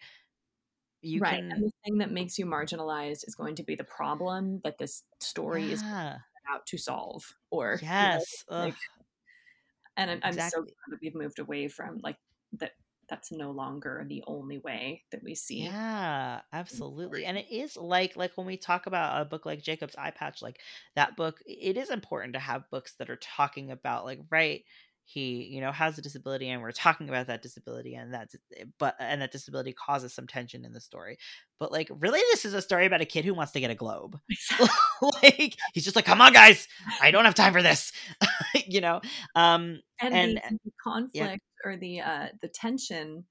you right can... and the thing that makes you marginalized is going to be the problem that this story yeah. is out to solve or yes you know, like, and I'm, exactly. I'm so glad that we've moved away from like that that's no longer the only way that we see yeah absolutely and it is like like when we talk about a book like jacob's eye patch like that book it is important to have books that are talking about like right he you know has a disability and we're talking about that disability and that's eh, but and that disability causes some tension in the story. But like really this is a story about a kid who wants to get a globe. Like he's just like come on guys i don't have time for this. You know um and, and the conflict yeah. or the uh the tension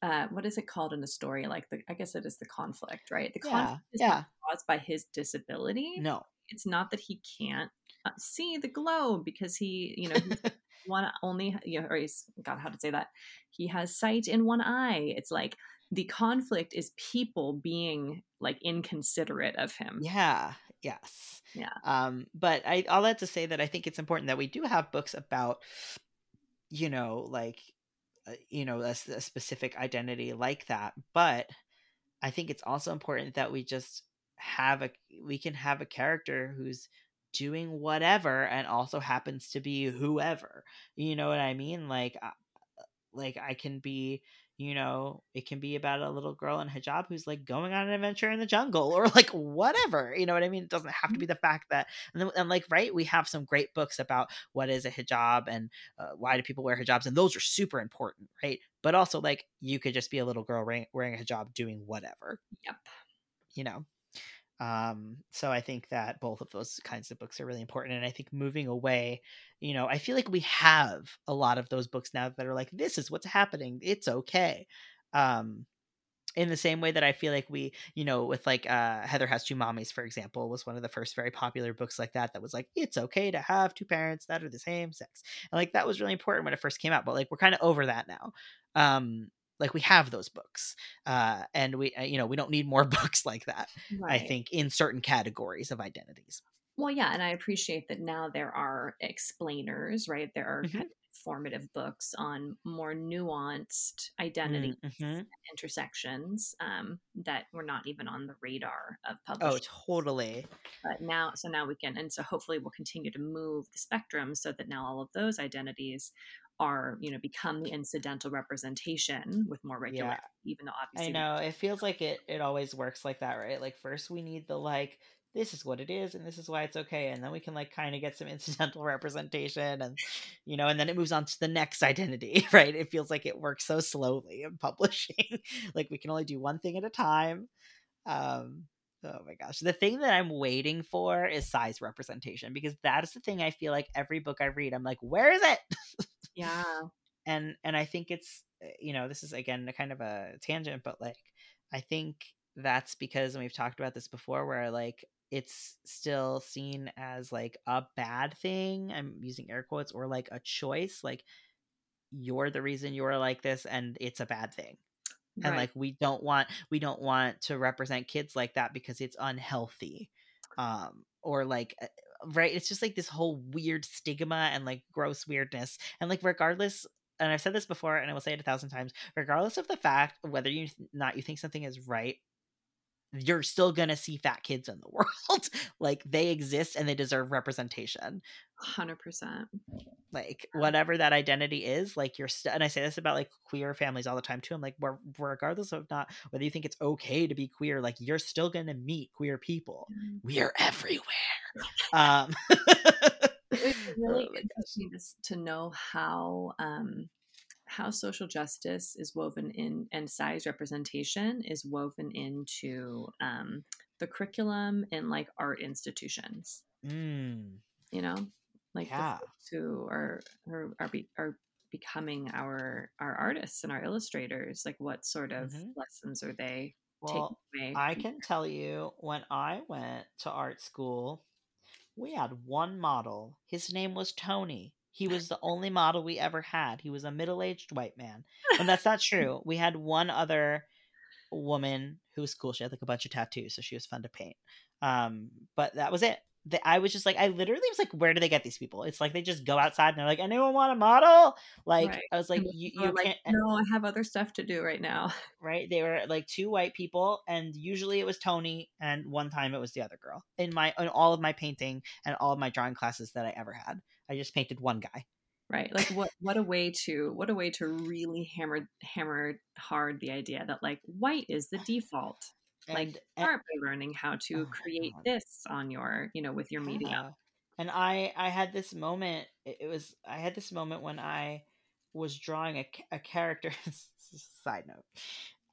uh, what is it called in a story? Like the i guess it is the conflict right? The conflict yeah, is yeah. caused by his disability? No it's not that he can't uh, see the globe because he, you know, one only, you know, or he's God, how to say that? He has sight in one eye. It's like the conflict is people being like inconsiderate of him. Yeah. Yes. Yeah. Um, but I all that to say that I think it's important that we do have books about, you know, like, uh, you know, a, a specific identity like that. But I think it's also important that we just have a we can have a character who's doing whatever and also happens to be whoever. You know what I mean? Like, like I can be you know, it can be about a little girl in hijab who's like going on an adventure in the jungle or like whatever. You know what I mean? It doesn't have to Mm-hmm. be the fact that, and, then, and like, right, we have some great books about what is a hijab and uh, why do people wear hijabs, and those are super important, right? But also, like, you could just be a little girl wearing, wearing a hijab doing whatever, Yep. you know? Um, so I think that both of those kinds of books are really important. And I think moving away, you know, I feel like we have a lot of those books now that are like, this is what's happening. It's okay. Um, in the same way that I feel like we, you know, with like uh Heather Has Two Mommies, for example, was one of the first very popular books like that that was like, it's okay to have two parents that are the same sex. And like that was really important when it first came out, but like we're kind of over that now. Um like we have those books uh and we uh, you know we don't need more books like that i think in certain categories of identities Well, yeah, and I appreciate that now there are explainers, right? There are Mhm. kind of formative books on more nuanced identity Mhm. intersections um, that were not even on the radar of oh totally But now, so now we can, and so hopefully we'll continue to move the spectrum so that now all of those identities are, you know, become the incidental representation with more regularity, even though obviously i know it feels like it it always works like that right? Like first we need the like this is what it is and this is why it's okay and then we can like kind of get some incidental representation and you know and then it moves on to the next identity right? It feels like it works so slowly in publishing. Like we can only do one thing at a time. Um oh my gosh. The thing that i'm waiting for is size representation because that is the thing i feel like every book i read i'm like where is it yeah, and and i think it's uh, you know this is again a kind of a tangent but like i think that's because and we've talked about this before where like it's still seen as like a bad thing i'm using air quotes or like a choice like you're the reason you're like this and it's a bad thing and right. like we don't want we don't want to represent kids like that because it's unhealthy um or like uh, right it's just like this whole weird stigma and like gross weirdness and like regardless and i've said this before and i will say it a thousand times regardless of the fact whether you not you think something is right you're still gonna see fat kids in the world. Like they exist and they deserve representation. hundred percent. like whatever that identity is like you're st- and i say this about like queer families all the time too i'm like we're, regardless of not whether you think it's okay to be queer like you're still gonna meet queer people. We are everywhere. Um It's really Oh interesting to, to know how um, how social justice is woven in and size representation is woven into um, the curriculum in like art institutions. mm, You know, like Yeah. the folks who are who are be, are becoming our our artists and our illustrators. Like, what sort of Mhm. lessons are they well taking away? i can tell you when i went to art school we had one model his name was tony he was the only model we ever had. He was a middle-aged white man. And that's not true. We had one other woman who was cool. She had like a bunch of tattoos so she was fun to paint. Um but that was it. The, i was just like i literally was like where do they get these people? It's like they just go outside and they're like anyone want a model? Like Right. i was like you, you like, can't no, I have other stuff to do right now. right? They were like two white people and usually it was tony and one time it was the other girl in my in all of my painting and all of my drawing classes that i ever had i just painted one guy right like what what a way to what a way to really hammer hammer hard the idea that like white is the default like and, and start by learning how Oh to my create this on your you know with your media And I I had this moment. It it was I had this moment when I was drawing a, a character. side note,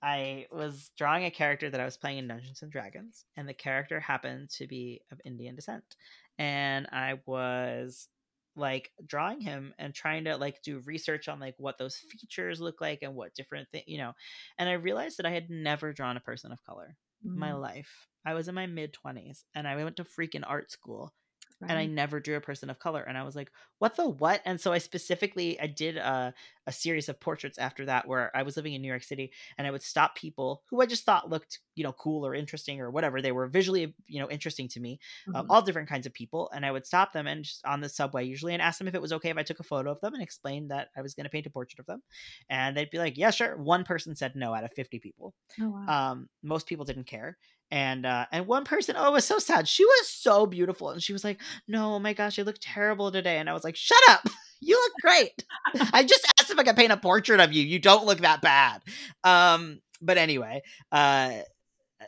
I was drawing a character that I was playing in Dungeons and Dragons, and the character happened to be of Indian descent, and I was like drawing him and trying to like do research on like what those features look like and what different thing you know and i realized that i had never drawn a person of color mm. my life. I was in my mid 20s and I went to freaking art school right. and I never drew a person of color. And I was like, what the what? And so I specifically I did a, a series of portraits after that where I was living in New York City and I would stop people who I just thought looked, you know, cool or interesting or whatever. They were visually, you know, interesting to me, uh, mm-hmm. uh, all different kinds of people. And I would stop them and just on the subway usually and ask them if it was okay if I took a photo of them and explained that I was going to paint a portrait of them. And they'd be like, yeah, sure. One person said no out of 50 people. Oh, wow. um, most people didn't care and uh and one person oh it was so sad she was so beautiful and she was like no oh my gosh you look terrible today and i was like shut up you look great. I just asked if i could paint a portrait of you you don't look that bad. Um but anyway uh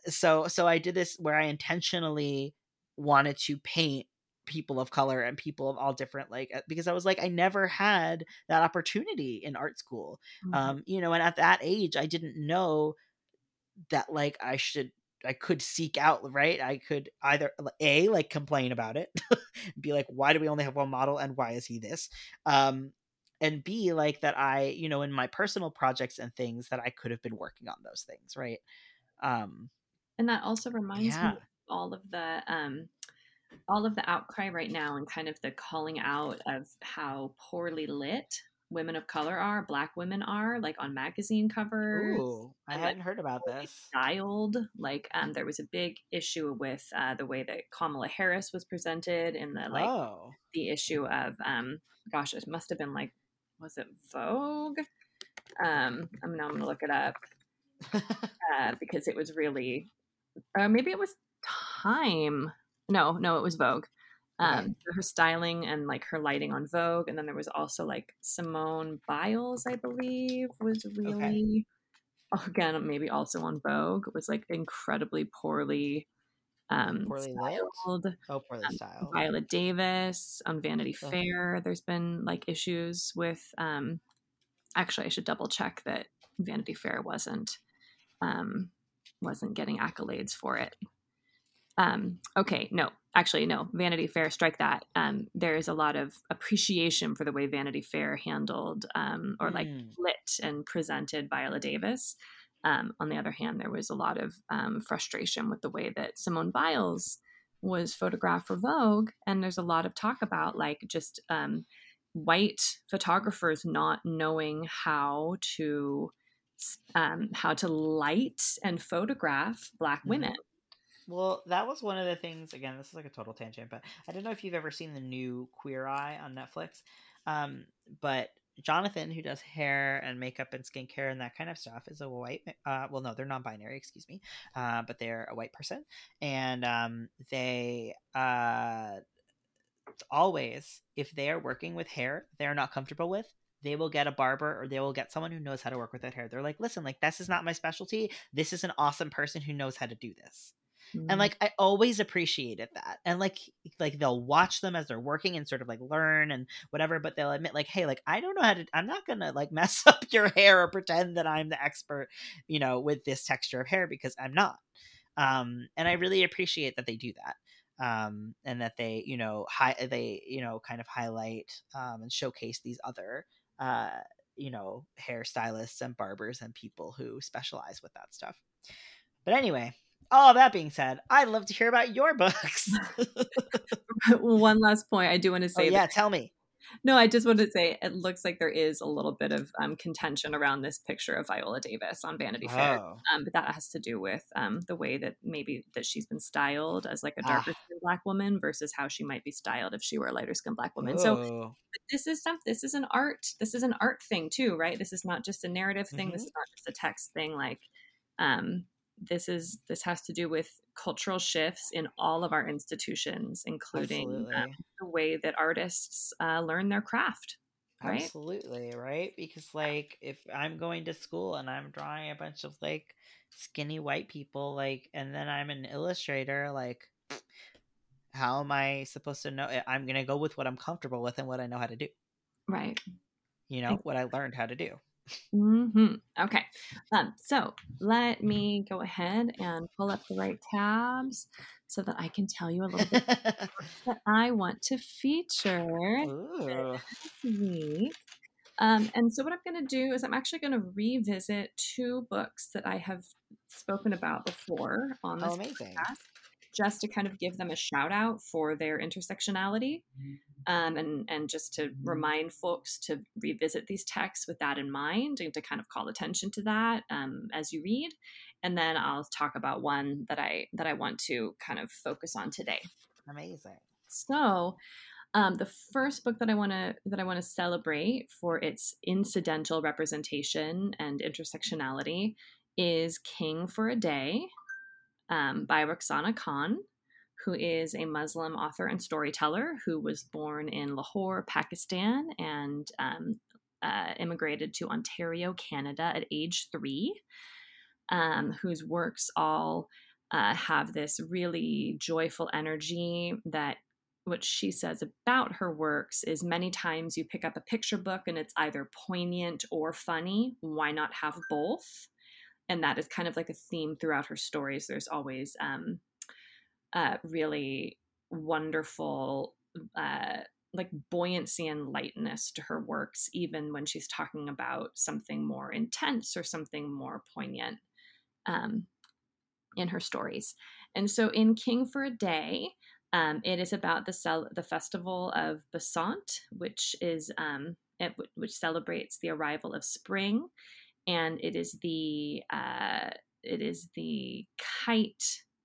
so so i did this where i intentionally wanted to paint people of color and people of all different like uh, because i was like i never had that opportunity in art school. Mm-hmm. um you know and at that age i didn't know that like i should I could seek out, right? I could either a like complain about it, be like, why do we only have one model and why is he this? Um, and b like that I, you know, in my personal projects and things that I could have been working on those things, right? Um, and that also reminds yeah. me all of the um all of the outcry right now and kind of the calling out of how poorly lit women of color are, black women are, like on magazine covers. Ooh, I and, hadn't like, heard about this. Styled like um, there was a big issue with uh, the way that Kamala Harris was presented in the like oh. the issue of um, gosh, it must have been like was it Vogue? Um, I'm now I'm gonna look it up uh, because it was really, uh, maybe it was Time. No, no, it was Vogue um okay. her styling and like her lighting on vogue and then there was also like simone biles i believe was really okay. again maybe also on vogue was like incredibly poorly um poorly styled oh poorly um, styled viola davis on vanity okay. fair there's been like issues with um actually i should double check that vanity fair wasn't um wasn't getting accolades for it um, okay, no, actually, no, Vanity Fair, strike that. Um, there is a lot of appreciation for the way Vanity Fair handled um, or like mm. lit and presented Viola Davis. Um, on the other hand, there was a lot of um, frustration with the way that Simone Biles was photographed for Vogue. And there's a lot of talk about like just um, white photographers not knowing how to um, how to light and photograph black mm-hmm. women well, that was one of the things. Again, this is like a total tangent, but I don't know if you've ever seen the new Queer Eye on Netflix. Um, but Jonathan, who does hair and makeup and skincare and that kind of stuff, is a white. Uh, well, no, they're non-binary. Excuse me, uh, but they're a white person, and um, they uh, always, if they are working with hair they're not comfortable with, they will get a barber or they will get someone who knows how to work with that hair. They're like, listen, like this is not my specialty. This is an awesome person who knows how to do this. Mm-hmm. And like I always appreciated that. And like like they'll watch them as they're working and sort of like learn and whatever, but they'll admit like, hey, like I don't know how to I'm not gonna like mess up your hair or pretend that I'm the expert, you know, with this texture of hair because I'm not. Um, and I really appreciate that they do that. Um, and that they, you know, hi- they, you know, kind of highlight um, and showcase these other, uh, you know, hairstylists and barbers and people who specialize with that stuff. But anyway, all that being said, I'd love to hear about your books. One last point I do want to say. Oh, yeah, that, tell me. No, I just want to say it looks like there is a little bit of um, contention around this picture of Viola Davis on Vanity Fair, oh. um, but that has to do with um, the way that maybe that she's been styled as like a ah. darker ah. skinned black woman versus how she might be styled if she were a lighter skinned black woman. Oh. So this is stuff. This is an art. This is an art thing too, right? This is not just a narrative thing. Mm-hmm. This is not just a text thing. Like, um, this is this has to do with cultural shifts in all of our institutions including um, the way that artists uh, learn their craft right? absolutely right? Because like if i'm going to school and i'm drawing a bunch of like skinny white people like and then i'm an illustrator like how am i supposed to know eh, i'm gonna go with what i'm comfortable with and what i know how to do. Right. You know what i learned how to do Mm-hmm. Okay. Um, so let me go ahead and pull up the right tabs so that I can tell you a little bit that I want to feature Ooh. this week. Um, and so what I'm going to do is I'm actually going to revisit two books that I have spoken about before on this oh, amazing. podcast, just to kind of give them a shout out for their intersectionality, um, and and just to remind folks to revisit these texts with that in mind, and to kind of call attention to that um, as you read. And then I'll talk about one that I that I want to kind of focus on today. Amazing. So, um, the first book that I want to that I want to celebrate for its incidental representation and intersectionality is King for a Day um, by Rukhsana Khan, who is a Muslim author and storyteller who was born in Lahore, Pakistan, and um, uh, immigrated to Ontario, Canada at age three. Um, whose works all uh, have this really joyful energy that what she says about her works is many times you pick up a picture book and it's either poignant or funny. Why not have both? And that is kind of like a theme throughout her stories. There's always um, uh, really wonderful, uh, like buoyancy and lightness to her works, even when she's talking about something more intense or something more poignant um, in her stories. And so in King for a Day, um, it is about the cel- the festival of Basant, which is um, it, which celebrates the arrival of spring, and it is the uh, it is the kite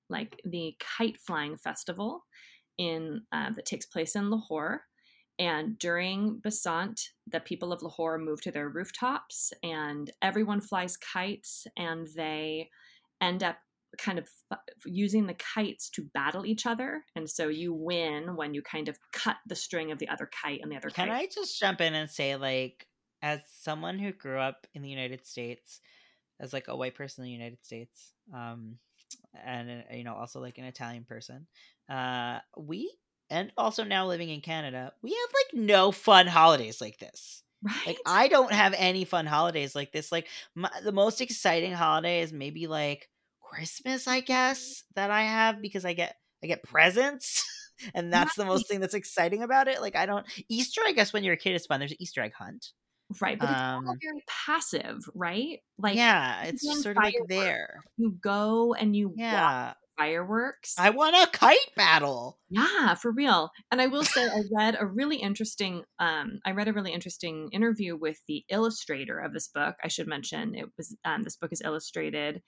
like the kite flying festival in uh, that takes place in Lahore. And during Basant, the people of Lahore move to their rooftops, and everyone flies kites, and they end up kind of using the kites to battle each other and so you win when you kind of cut the string of the other kite and the other can kite. Can I just jump in and say like as someone who grew up in the united states as like a white person in the united states um and uh, you know also like an italian person uh we and also now living in canada we have like no fun holidays like this Right. like i don't have any fun holidays like this like my, the most exciting holiday is maybe like Christmas, I guess, that I have because I get I get presents. and that's the most thing that's exciting about it. Like I don't Easter, I guess when you're a kid is fun. There's an Easter egg hunt. Right. But it's um, all very passive, right? Like Yeah, it's sort of like there. You go and you yeah. fireworks. I want a kite battle. Yeah, for real. And I will say I read a really interesting um I read a really interesting interview with the illustrator of this book. I should mention it was um this book is illustrated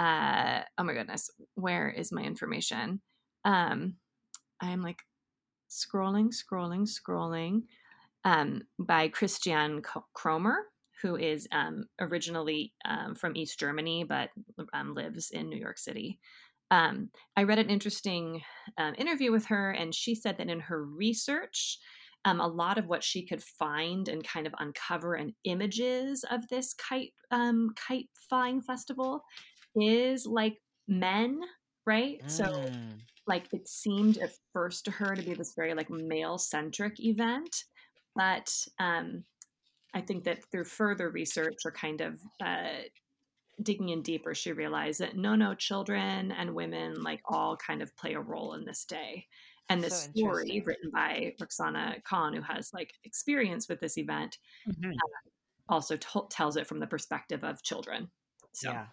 uh oh my goodness where is my information um i'm like scrolling scrolling scrolling um by Christiane Krömer who is um originally um, from east germany but um, lives in new york city um, i read an interesting um, interview with her and she said that in her research um, a lot of what she could find and kind of uncover and images of this kite um, kite flying festival is like men, right? Mm. So like it seemed at first to her to be this very like male centric event, but um I think that through further research or kind of uh digging in deeper, she realized that no, no, children and women like all kind of play a role in this day. And this so story written by Rukhsana Khan, who has like experience with this event, mm-hmm. uh, also t- tells it from the perspective of children. So yeah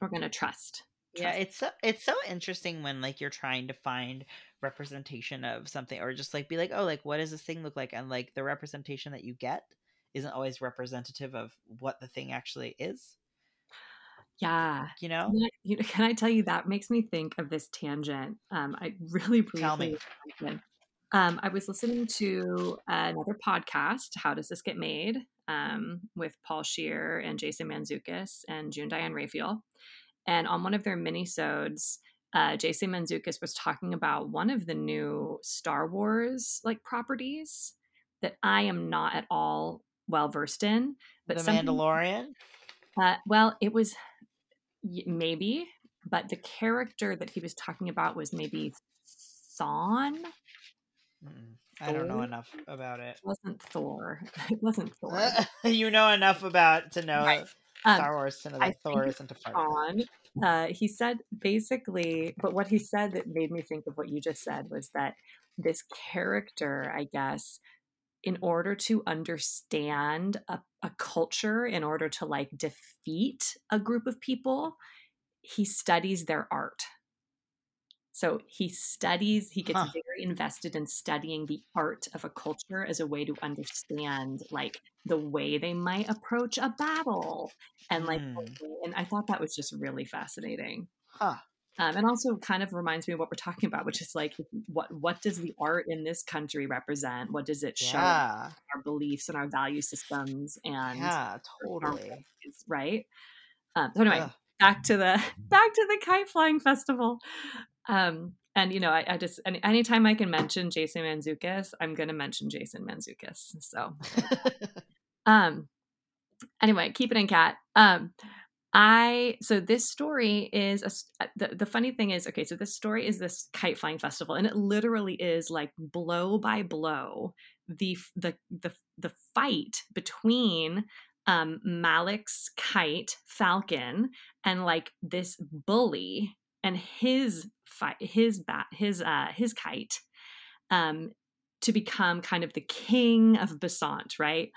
we're going to trust. trust. Yeah, it's so it's so interesting when like you're trying to find representation of something or just like be like, "Oh, like what does this thing look like?" and like the representation that you get isn't always representative of what the thing actually is. Yeah. You know? Can I, you know, can I tell you that makes me think of this tangent. Um, I really briefly Tell me. Um, I was listening to another podcast, How Does This Get Made? Um, with Paul Scheer and Jason Mantzoukis and June Diane Raphael. And on one of their minisodes, uh, Jason Mantzoukas was talking about one of the new Star Wars like properties that I am not at all well versed in. But the Mandalorian. Uh, well, it was maybe, but the character that he was talking about was maybe Thrawn. I don't know enough about it. It wasn't Thor. It wasn't Thor. you know enough about to know right. Um, Star Wars to know that Thor isn't a part on, uh, he said basically, but what he said that made me think of what you just said was that this character, I guess, in order to understand a, a culture, in order to like defeat a group of people, he studies their art. So he studies, he gets Huh. very invested in studying the art of a culture as a way to understand like the way they might approach a battle. And like Mm. and I thought that was just really fascinating. Huh. Um, and also kind of reminds me of what we're talking about, which is like what what does the art in this country represent? What does it show Yeah. our beliefs and our value systems and Yeah, totally. values, right? Um, so anyway, Ugh. back to the back to the kite flying festival. Um, and you know, I, I just any, anytime I can mention Jason Mantzoukis, I'm going to mention Jason Mantzoukis. So, um, anyway, keep it in cat. Um, I so this story is a, uh, the the funny thing is okay. So this story is this kite flying festival, and it literally is like blow by blow the the the the fight between um Malik's kite falcon and like this bully and his fight his bat his uh his kite um to become kind of the king of Basant, right?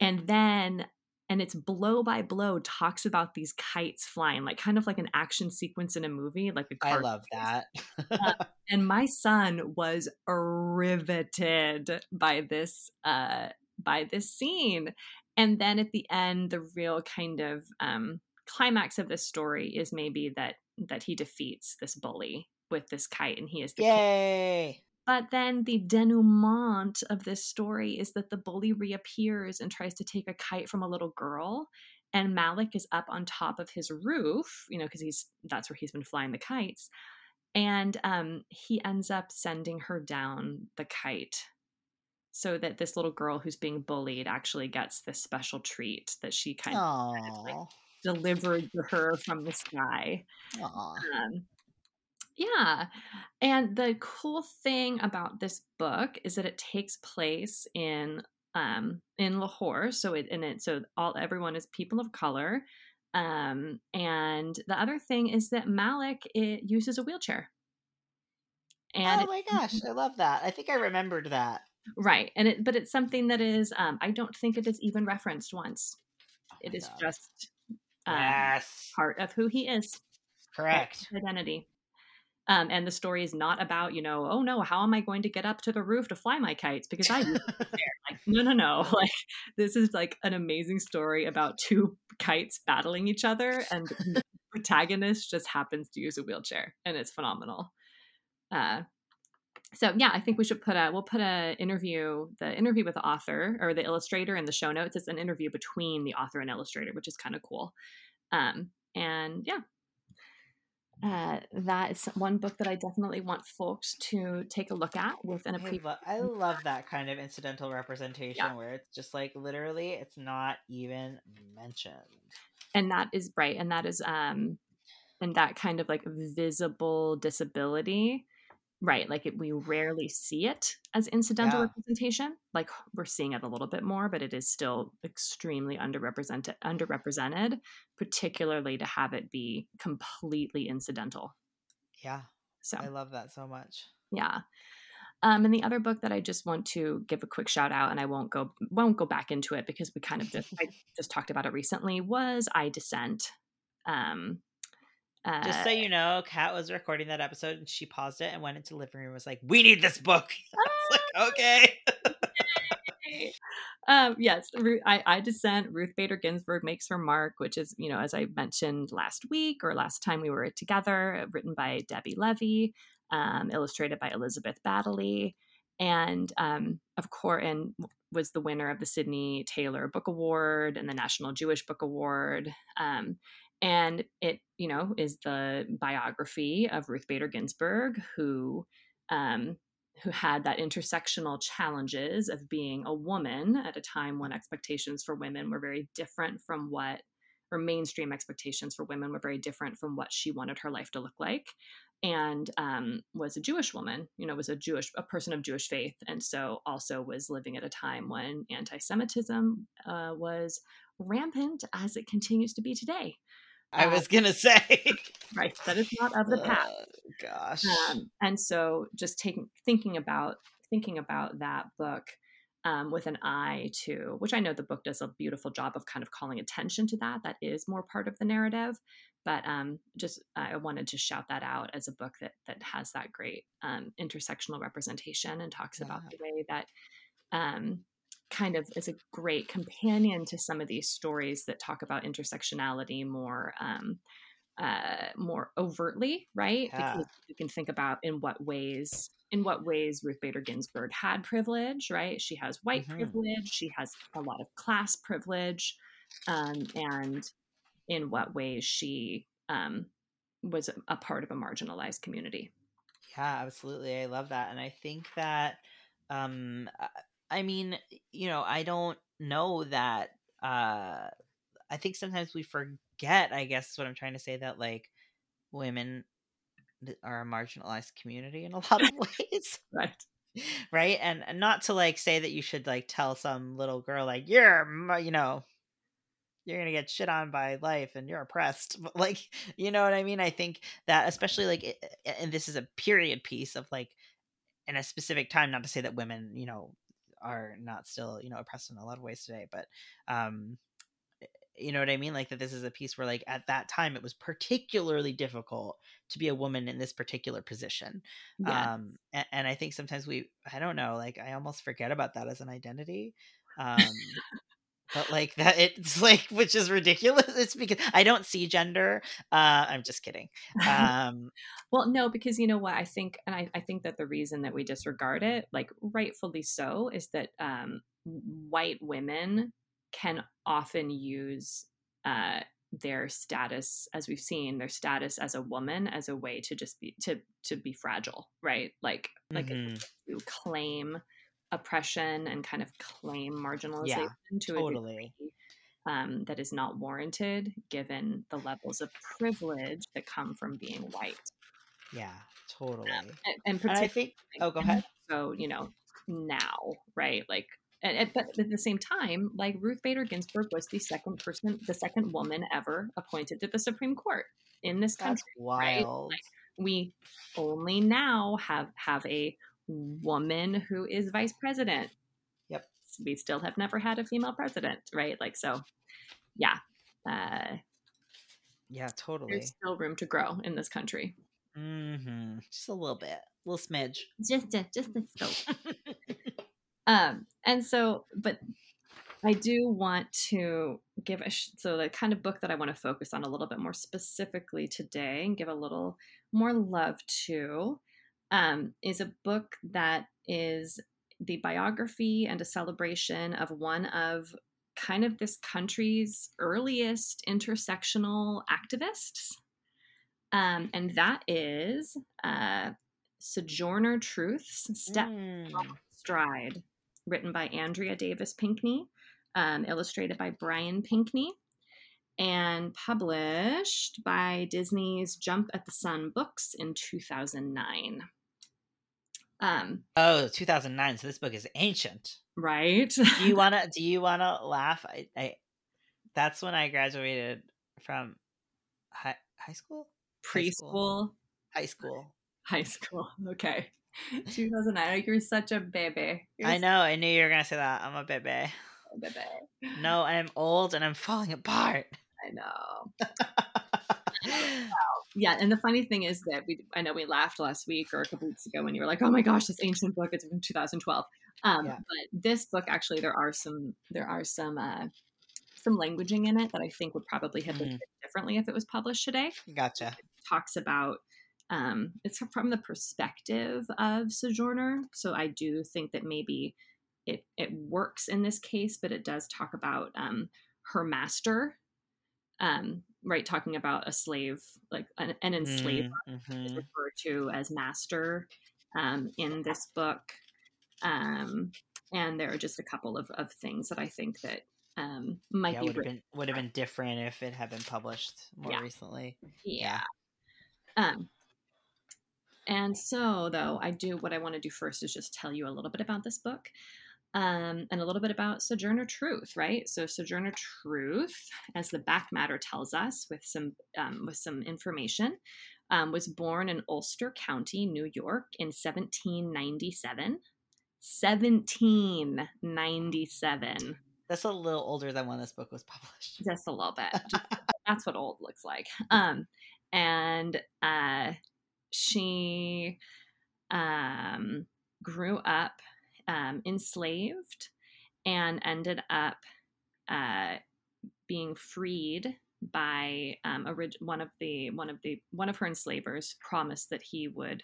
And then and it's blow by blow talks about these kites flying like kind of like an action sequence in a movie like a I car love that. and my son was riveted by this uh by this scene and then at the end the real kind of um climax of this story is maybe that that he defeats this bully with this kite and he is the king. Yay. but then the denouement of this story is that the bully reappears and tries to take a kite from a little girl and Malik is up on top of his roof, you know, because he's that's where he's been flying the kites. And um, he ends up sending her down the kite so that this little girl who's being bullied actually gets this special treat that she kind of Aw. Delivered to her from the sky. Um, yeah. And the cool thing about this book is that it takes place in um in Lahore. So it and it so all everyone is people of color. Um and the other thing is that Malik it uses a wheelchair. And oh my gosh, I love that. I think I remembered that. right. And it but it's something that is um I don't think it is even referenced once. Oh It is God. just um, yes. part of who he is. Correct. identity. Um, and the story is not about, you know, oh no, how am I going to get up to the roof to fly my kites? Because I used to there. Like, no, no, no. Like this is like an amazing story about two kites battling each other, and the protagonist just happens to use a wheelchair, and it's phenomenal. Uh, so yeah, I think we should put a we'll put a interview the interview with the author or the illustrator in the show notes. It's an interview between the author and illustrator, which is kind of cool. Um, and yeah, uh, that is one book that I definitely want folks to take a look at with an I, appreciation. lo- I love that kind of incidental representation where it's just like literally it's not even mentioned. and that is right and that is um and that kind of like visible disability right like it, we rarely see it as incidental Yeah. representation like we're seeing it a little bit more but it is still extremely underrepresented underrepresented particularly to have it be completely incidental Yeah, so I love that so much. yeah um, and the other book that I just want to give a quick shout out, and I won't go won't go back into it because we kind of just I just talked about it recently, was I Dissent. Um, uh, Just so you know, Kat was recording that episode and she paused it and went into the living room and was like, We need this book. I was like, okay. um, yes, Ru- I, I Dissent, Ruth Bader Ginsburg Makes Her Mark, which is, you know, as I mentioned last week or last time we were together, written by Debbie Levy, um, illustrated by Elizabeth Baddeley, and um, of course, and was the winner of the Sydney Taylor Book Award and the National Jewish Book Award. Um, and it, you know, is the biography of Ruth Bader Ginsburg, who um, who had that intersectional challenges of being a woman at a time when expectations for women were very different from what or mainstream expectations for women were very different from what she wanted her life to look like and um, was a jewish woman you know was a jewish a person of jewish faith and so also was living at a time when anti-semitism uh, was rampant as it continues to be today I Uh, was gonna say. right that is not of the past Oh, gosh. um, and so just taking thinking about thinking about that book um, with an eye to which i know the book does a beautiful job of kind of calling attention to that that is more part of the narrative but um, just I wanted to shout that out as a book that that has that great um, intersectional representation and talks yeah. about the way that um, kind of is a great companion to some of these stories that talk about intersectionality more um, uh, more overtly, right? Yeah. Because you can think about in what ways in what ways Ruth Bader Ginsburg had privilege, right? She has white mm-hmm. privilege, she has a lot of class privilege, um, and in what ways she um, was a part of a marginalized community. Yeah, absolutely. I love that. And I think that, um, I mean, you know, I don't know that, uh, I think sometimes we forget, I guess is what I'm trying to say, that like women are a marginalized community in a lot of ways. right. Right. And, and not to like say that you should like tell some little girl, like, you're, you know, you're gonna get shit on by life and you're oppressed but like you know what i mean i think that especially like and this is a period piece of like in a specific time not to say that women you know are not still you know oppressed in a lot of ways today but um you know what i mean like that this is a piece where like at that time it was particularly difficult to be a woman in this particular position yeah. um and, and i think sometimes we i don't know like i almost forget about that as an identity um but like that it's like which is ridiculous it's because i don't see gender uh i'm just kidding um well no because you know what i think and I, I think that the reason that we disregard it like rightfully so is that um white women can often use uh their status as we've seen their status as a woman as a way to just be to to be fragile right like like mm-hmm. to claim oppression and kind of claim marginalization yeah, to totally. a degree um, that is not warranted given the levels of privilege that come from being white. Yeah, totally. Um, and, and, and I think, oh, go ahead. So, you know, now, right? Like, and, but at the same time, like Ruth Bader Ginsburg was the second person, the second woman ever appointed to the Supreme Court in this country. That's wild. Right? Like, we only now have have a woman who is vice president. Yep. We still have never had a female president, right? Like, so yeah. Uh, yeah, totally. There's still room to grow in this country. Mm-hmm. Just a little bit, a little smidge. Just a, just a scope. um, and so, but I do want to give a sh- so the kind of book that I want to focus on a little bit more specifically today and give a little more love to um, is a book that is the biography and a celebration of one of kind of this country's earliest intersectional activists. Um, and that is uh, Sojourner Truth's Step mm. Stride, written by Andrea Davis Pinkney, um, illustrated by Brian Pinkney, and published by Disney's Jump at the Sun Books in 2009. Um, oh, 2009. So this book is ancient, right? do you wanna? Do you wanna laugh? I, I that's when I graduated from high high school, preschool, high school, high school. Okay, 2009. You're such a baby. You're I know. I knew you were gonna say that. I'm a baby. A baby. No, I'm old and I'm falling apart. I know. yeah, and the funny thing is that we I know we laughed last week or a couple weeks ago when you were like, "Oh my gosh, this ancient book! It's from 2012." Um, yeah. But this book actually, there are some there are some uh, some languaging in it that I think would probably have been mm. differently if it was published today. Gotcha. It talks about um, it's from the perspective of Sojourner, so I do think that maybe it it works in this case, but it does talk about um, her master um, right talking about a slave like an, an enslaved mm-hmm. is referred to as master um, in this book um, and there are just a couple of, of things that i think that um, might yeah, be would have been would have been different if it had been published more yeah. recently yeah, yeah. um and so though i do what i want to do first is just tell you a little bit about this book um, and a little bit about Sojourner Truth, right? So Sojourner Truth, as the back matter tells us, with some um, with some information, um, was born in Ulster County, New York, in 1797. 1797. That's a little older than when this book was published. Just a little bit. that's what old looks like. Um, and uh, she um, grew up um, enslaved and ended up uh, being freed by um, orig- one of the one of the one of her enslavers promised that he would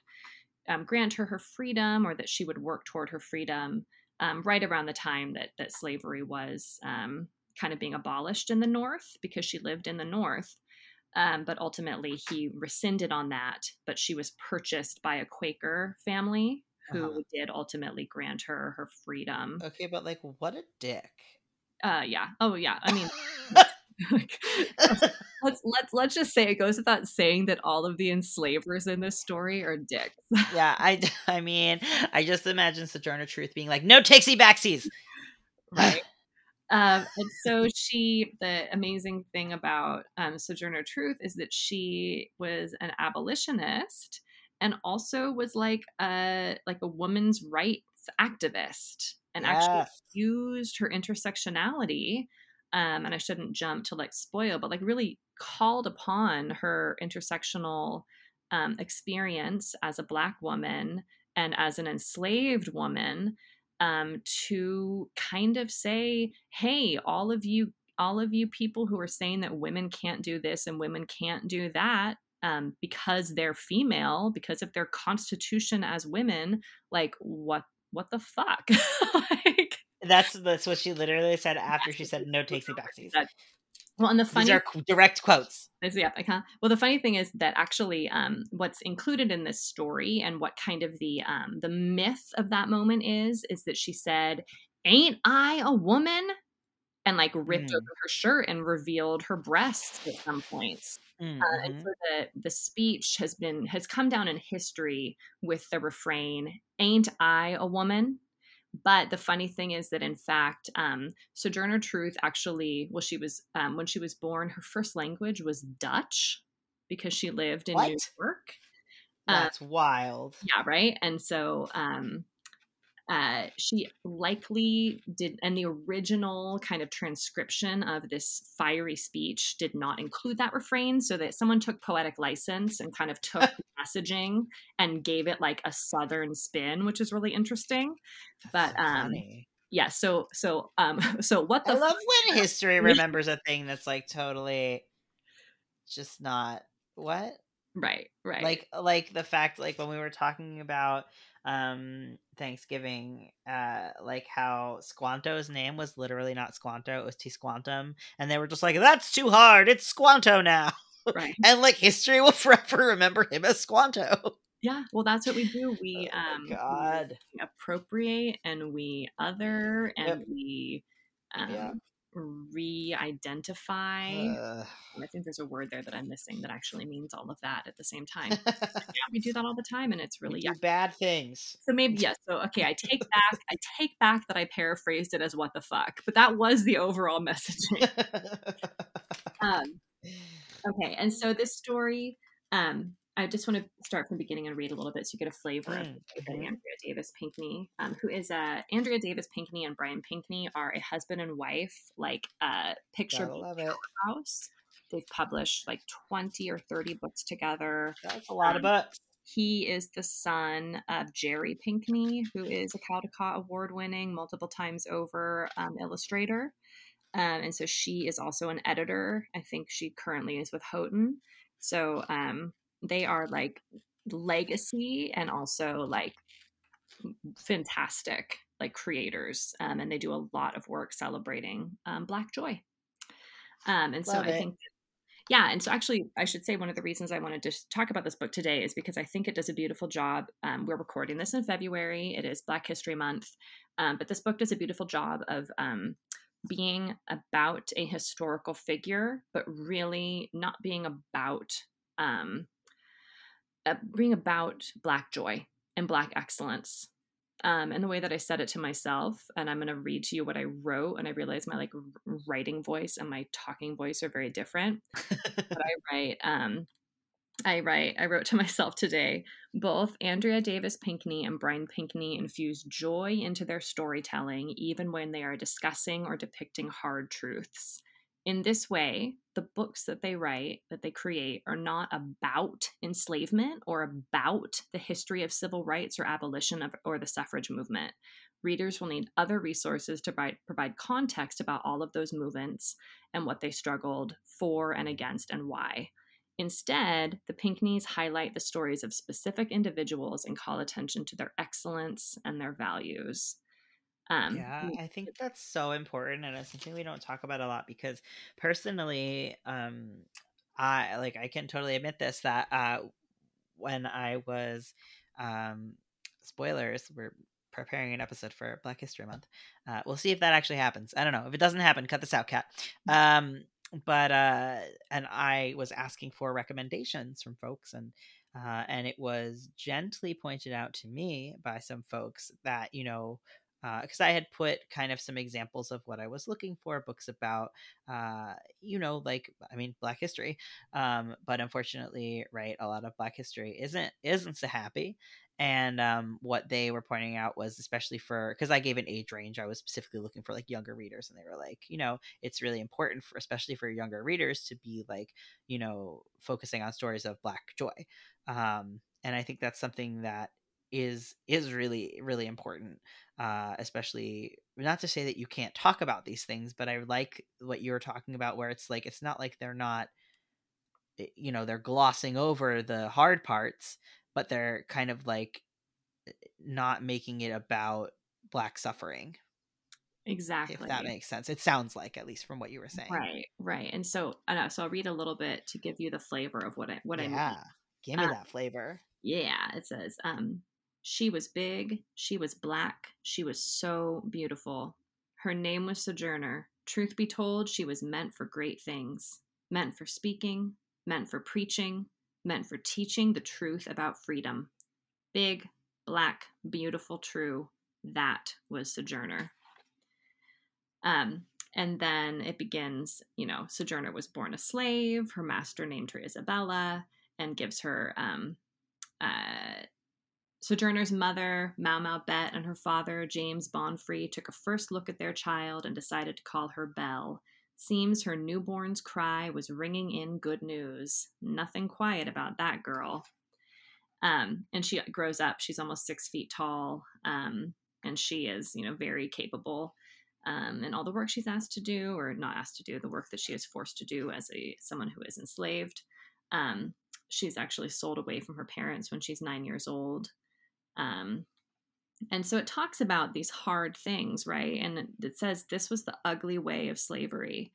um, grant her her freedom or that she would work toward her freedom um, right around the time that that slavery was um, kind of being abolished in the North because she lived in the North. Um, but ultimately, he rescinded on that. But she was purchased by a Quaker family who uh-huh. did ultimately grant her her freedom. Okay, but like, what a dick. Uh, yeah. Oh, yeah. I mean, let's let's let's just say it goes without saying that all of the enslavers in this story are dicks. yeah, I I mean, I just imagine Sojourner Truth being like, "No takesy backsies," right? Um, and so she, the amazing thing about um, Sojourner Truth is that she was an abolitionist and also was like a like a woman's rights activist and yes. actually used her intersectionality um, and I shouldn't jump to like spoil, but like really called upon her intersectional um, experience as a Black woman and as an enslaved woman um, to kind of say, hey, all of you, all of you people who are saying that women can't do this and women can't do that, um, because they're female, because of their constitution as women, like what what the fuck? like, that's that's what she literally said after she said no takesy backsies. Well, and the funny these are direct quotes. Yeah, like, huh? Well, the funny thing is that actually, um, what's included in this story and what kind of the um, the myth of that moment is, is that she said, "Ain't I a woman?" and like ripped mm. over her shirt and revealed her breasts at some points. Mm-hmm. Uh, and mm-hmm. so the the speech has been has come down in history with the refrain, "Ain't I a woman?" But the funny thing is that, in fact, um, Sojourner Truth actually, well, she was, um, when she was born, her first language was Dutch because she lived in what? New York. That's um, wild. Yeah, right. And so um, uh, she likely did, and the original kind of transcription of this fiery speech did not include that refrain, so that someone took poetic license and kind of took the messaging and gave it like a southern spin, which is really interesting. That's but so um, yeah, so so um, so what the I love when history remembers a thing that's like totally just not what? Right right. Like like the fact like when we were talking about um Thanksgiving, uh, like how Squanto's name was literally not Squanto, it was T Tisquantum, and they were just like, "That's too hard. It's Squanto now." Right. and like history will forever remember him as Squanto. Yeah, well, that's what we do. We oh um God. We appropriate and we other and yep. we um, yeah re-identify. Uh, i think there's a word there that i'm missing that actually means all of that at the same time. Yeah we do that all the time and it's really yeah. bad things. So maybe yes yeah, so okay i take back i take back that i paraphrased it as what the fuck but that was the overall messaging. Um okay and so this story um I just want to start from the beginning and read a little bit so you get a flavor mm. of mm-hmm. Andrea Davis Pinkney, um, who is uh, Andrea Davis Pinkney and Brian Pinkney are a husband and wife, like uh, picture house. They've published like 20 or 30 books together. That's a lot um, of books. He is the son of Jerry Pinkney, who is a Caldecott Award winning, multiple times over um, illustrator. Um, and so she is also an editor. I think she currently is with Houghton. So um, they are like legacy and also like fantastic like creators um, and they do a lot of work celebrating um, black joy um, and so i it. think yeah and so actually i should say one of the reasons i wanted to talk about this book today is because i think it does a beautiful job um, we're recording this in february it is black history month um, but this book does a beautiful job of um, being about a historical figure but really not being about um, bring about Black joy and Black excellence. Um, and the way that I said it to myself, and I'm going to read to you what I wrote, and I realize my like writing voice and my talking voice are very different. but I write, um, I write, I wrote to myself today. Both Andrea Davis Pinkney and Brian Pinkney infuse joy into their storytelling, even when they are discussing or depicting hard truths. In this way, the books that they write, that they create, are not about enslavement or about the history of civil rights or abolition of, or the suffrage movement. Readers will need other resources to provide, provide context about all of those movements and what they struggled for and against and why. Instead, the Pinkneys highlight the stories of specific individuals and call attention to their excellence and their values. Um, yeah, I think that's so important, and it's something we don't talk about a lot because personally, um, I like I can totally admit this that uh, when I was um, spoilers, we're preparing an episode for Black History Month. Uh, we'll see if that actually happens. I don't know. If it doesn't happen, cut this out, cat. Um, but uh and i was asking for recommendations from folks and uh and it was gently pointed out to me by some folks that you know because uh, I had put kind of some examples of what I was looking for, books about, uh, you know, like I mean, Black history. Um, but unfortunately, right, a lot of Black history isn't isn't so happy, and um, what they were pointing out was especially for because i gave an age range i was specifically looking for like younger readers and they were like you know it's really important for especially for younger readers to be like you know focusing on stories of black joy um, and i think that's something that is is really really important uh, especially not to say that you can't talk about these things but i like what you were talking about where it's like it's not like they're not eh, you know they're glossing over the hard parts but they're kind of like eh, not making it about black suffering. Exactly if that makes sense. It sounds like at least from what you were saying. Right right and so i know so i'll read a little bit to give you the flavor of what i what yeah, i mean. Give me uh, that flavor. yeah it says um she was big she was black she was so beautiful her name was sojourner truth be told she was meant for great things meant for speaking meant for preaching meant for teaching the truth about freedom. Big, black, beautiful, true. That was Sojourner. Um, and then it begins, you know, Sojourner was born a slave. Her master named her Isabella and gives her um, uh, Sojourner's mother, Mau Mau Bet, and her father, James Bonfrey, took a first look at their child and decided to call her Belle Seems her newborn's cry was ringing in good news. Nothing quiet about that girl. Um, and she grows up. She's almost six feet tall, um, and she is, you know, very capable. Um, and all the work she's asked to do, or not asked to do, the work that she is forced to do as a someone who is enslaved. Um, she's actually sold away from her parents when she's nine years old. Um, and so it talks about these hard things, right? And it says this was the ugly way of slavery.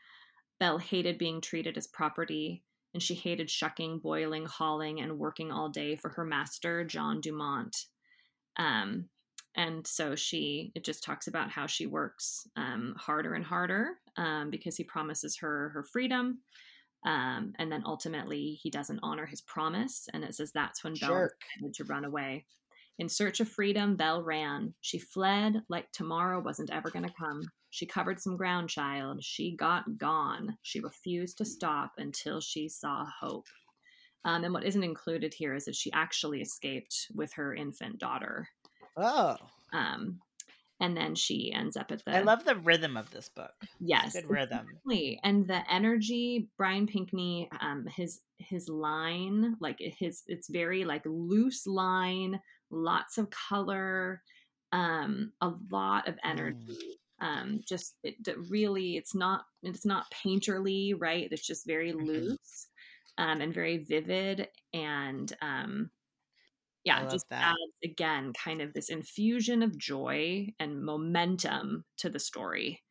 Belle hated being treated as property, and she hated shucking, boiling, hauling, and working all day for her master, John Dumont. Um, and so she, it just talks about how she works um, harder and harder um, because he promises her her freedom. Um, and then ultimately, he doesn't honor his promise. And it says that's when Belle decided to run away. In search of freedom, Belle ran. She fled like tomorrow wasn't ever going to come. She covered some ground, child. She got gone. She refused to stop until she saw hope. Um, and what isn't included here is that she actually escaped with her infant daughter. Oh. Um, and then she ends up at the. I love the rhythm of this book. Yes, good rhythm. Exactly. And the energy, Brian Pinkney, um, his his line, like his, it's very like loose line, lots of color, um, a lot of mm. energy. Um, just it, really, it's not it's not painterly, right? It's just very mm-hmm. loose um, and very vivid, and um, yeah, just that. adds again kind of this infusion of joy and momentum to the story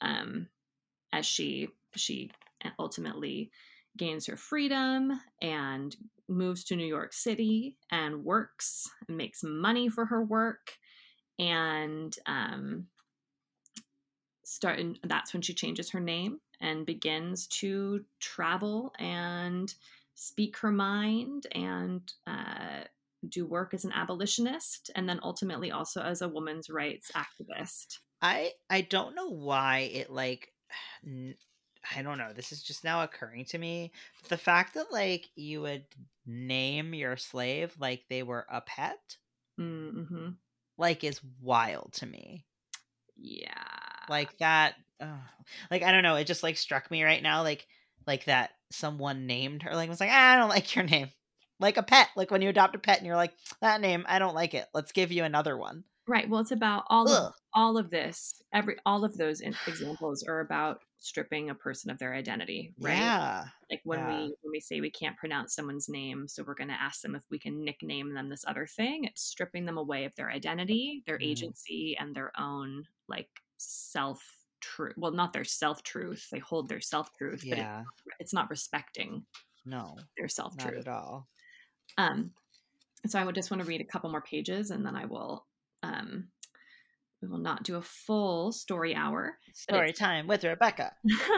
um, as she she ultimately gains her freedom and moves to New York City and works and makes money for her work. And um, start, and that's when she changes her name and begins to travel and speak her mind and uh, do work as an abolitionist and then ultimately also as a woman's rights activist. I I don't know why it like I don't know. This is just now occurring to me. But the fact that like you would name your slave like they were a pet, mm-hmm. like is wild to me. Yeah, like that. Oh, like I don't know. It just like struck me right now, like like that someone named her. Like was like ah, I don't like your name. Like a pet, like when you adopt a pet and you're like that name, I don't like it. Let's give you another one. Right. Well, it's about all Ugh. of all of this. Every all of those examples are about stripping a person of their identity. Right. Yeah. Like when yeah. we when we say we can't pronounce someone's name, so we're going to ask them if we can nickname them this other thing. It's stripping them away of their identity, their mm. agency, and their own like self truth. Well, not their self truth. They hold their self truth, yeah. but it, it's not respecting. No, their self truth at all. Um. So I would just want to read a couple more pages, and then I will um, we will not do a full story hour. Story time with Rebecca.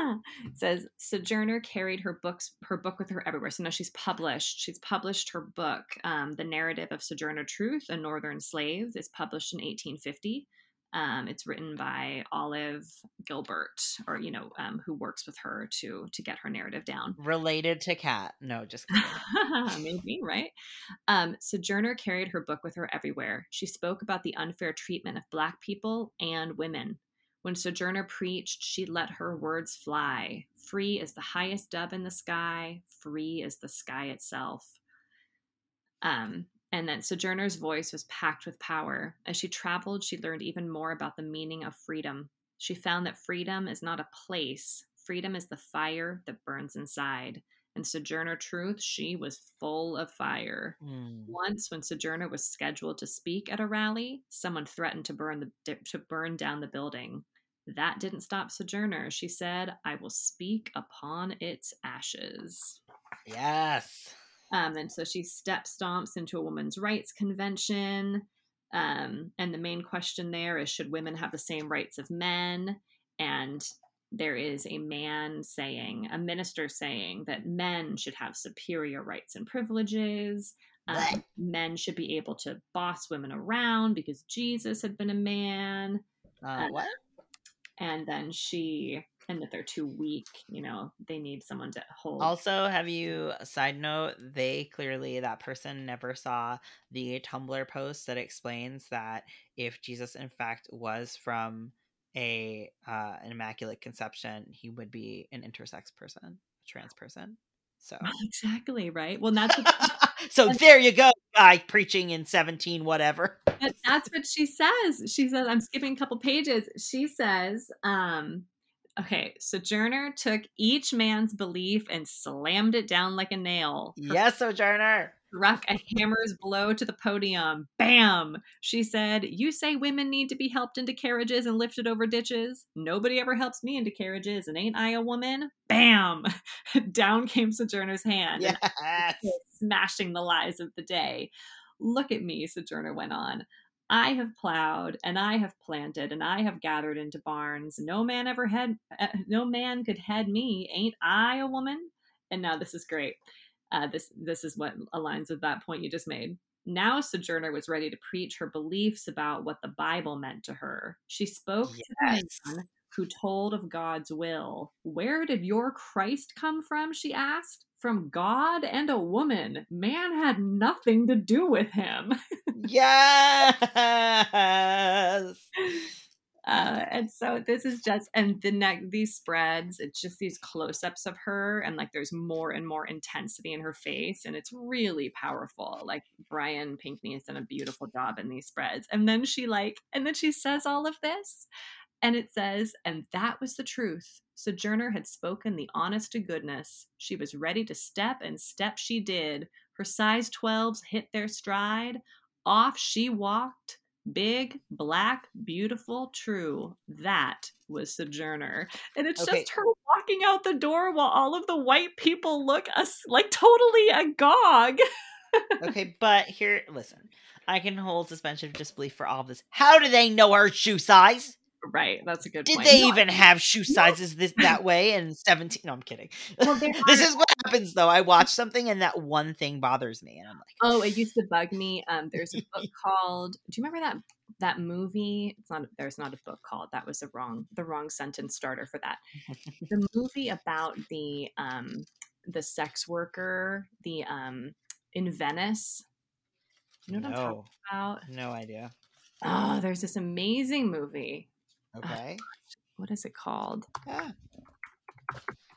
says Sojourner carried her books, her book with her everywhere. So now she's published. She's published her book. Um, the narrative of Sojourner Truth, a Northern Slave, is published in 1850. Um, it's written by Olive Gilbert, or you know, um, who works with her to to get her narrative down. Related to Cat? No, just maybe right. Um, Sojourner carried her book with her everywhere. She spoke about the unfair treatment of Black people and women. When Sojourner preached, she let her words fly. Free is the highest dove in the sky. Free is the sky itself. Um, and that Sojourner's voice was packed with power. As she traveled, she learned even more about the meaning of freedom. She found that freedom is not a place, freedom is the fire that burns inside. And Sojourner Truth, she was full of fire. Mm. Once, when Sojourner was scheduled to speak at a rally, someone threatened to burn the to burn down the building. That didn't stop Sojourner. She said, "I will speak upon its ashes." Yes. Um, and so she step stomps into a women's rights convention. Um, and the main question there is should women have the same rights of men? And there is a man saying, a minister saying that men should have superior rights and privileges. Um, men should be able to boss women around because Jesus had been a man. Uh, uh, what? And then she and that they're too weak you know they need someone to hold. Also have you side note they clearly that person never saw the tumblr post that explains that if jesus in fact was from a uh, an immaculate conception he would be an intersex person a trans person so. Exactly right? Well that's so there you go guy preaching in 17 whatever. That's what she says. She says i'm skipping a couple pages. She says um Okay, Sojourner took each man's belief and slammed it down like a nail. Yes, Sojourner. Struck a hammer's blow to the podium. Bam! She said, You say women need to be helped into carriages and lifted over ditches? Nobody ever helps me into carriages, and ain't I a woman? Bam! down came Sojourner's hand. Yes. Smashing the lies of the day. Look at me, Sojourner went on. I have plowed and I have planted and I have gathered into barns. No man ever had, uh, no man could head me. Ain't I a woman? And now this is great. Uh, this this is what aligns with that point you just made. Now Sojourner was ready to preach her beliefs about what the Bible meant to her. She spoke yes. to the man who told of God's will. Where did your Christ come from? She asked from God and a woman. Man had nothing to do with him. yes. Uh, and so this is just and the neck these spreads it's just these close-ups of her and like there's more and more intensity in her face and it's really powerful like brian pinkney has done a beautiful job in these spreads and then she like and then she says all of this and it says, and that was the truth. Sojourner had spoken the honest to goodness. She was ready to step, and step she did. Her size 12s hit their stride. Off she walked, big, black, beautiful, true. That was Sojourner. And it's okay. just her walking out the door while all of the white people look us like totally agog. okay, but here, listen. I can hold suspension of disbelief for all of this. How do they know her shoe size? Right, that's a good. Did point. they no, even have shoe sizes no. this that way in seventeen? No, I'm kidding. Well, this is what happens though. I watch something and that one thing bothers me, and I'm like, oh, it used to bug me. Um, there's a book called. Do you remember that that movie? It's not. There's not a book called. That was the wrong the wrong sentence starter for that. the movie about the um the sex worker, the um in Venice. You know what no. I'm talking about? No idea. Oh, there's this amazing movie Okay. what is it called? Ah,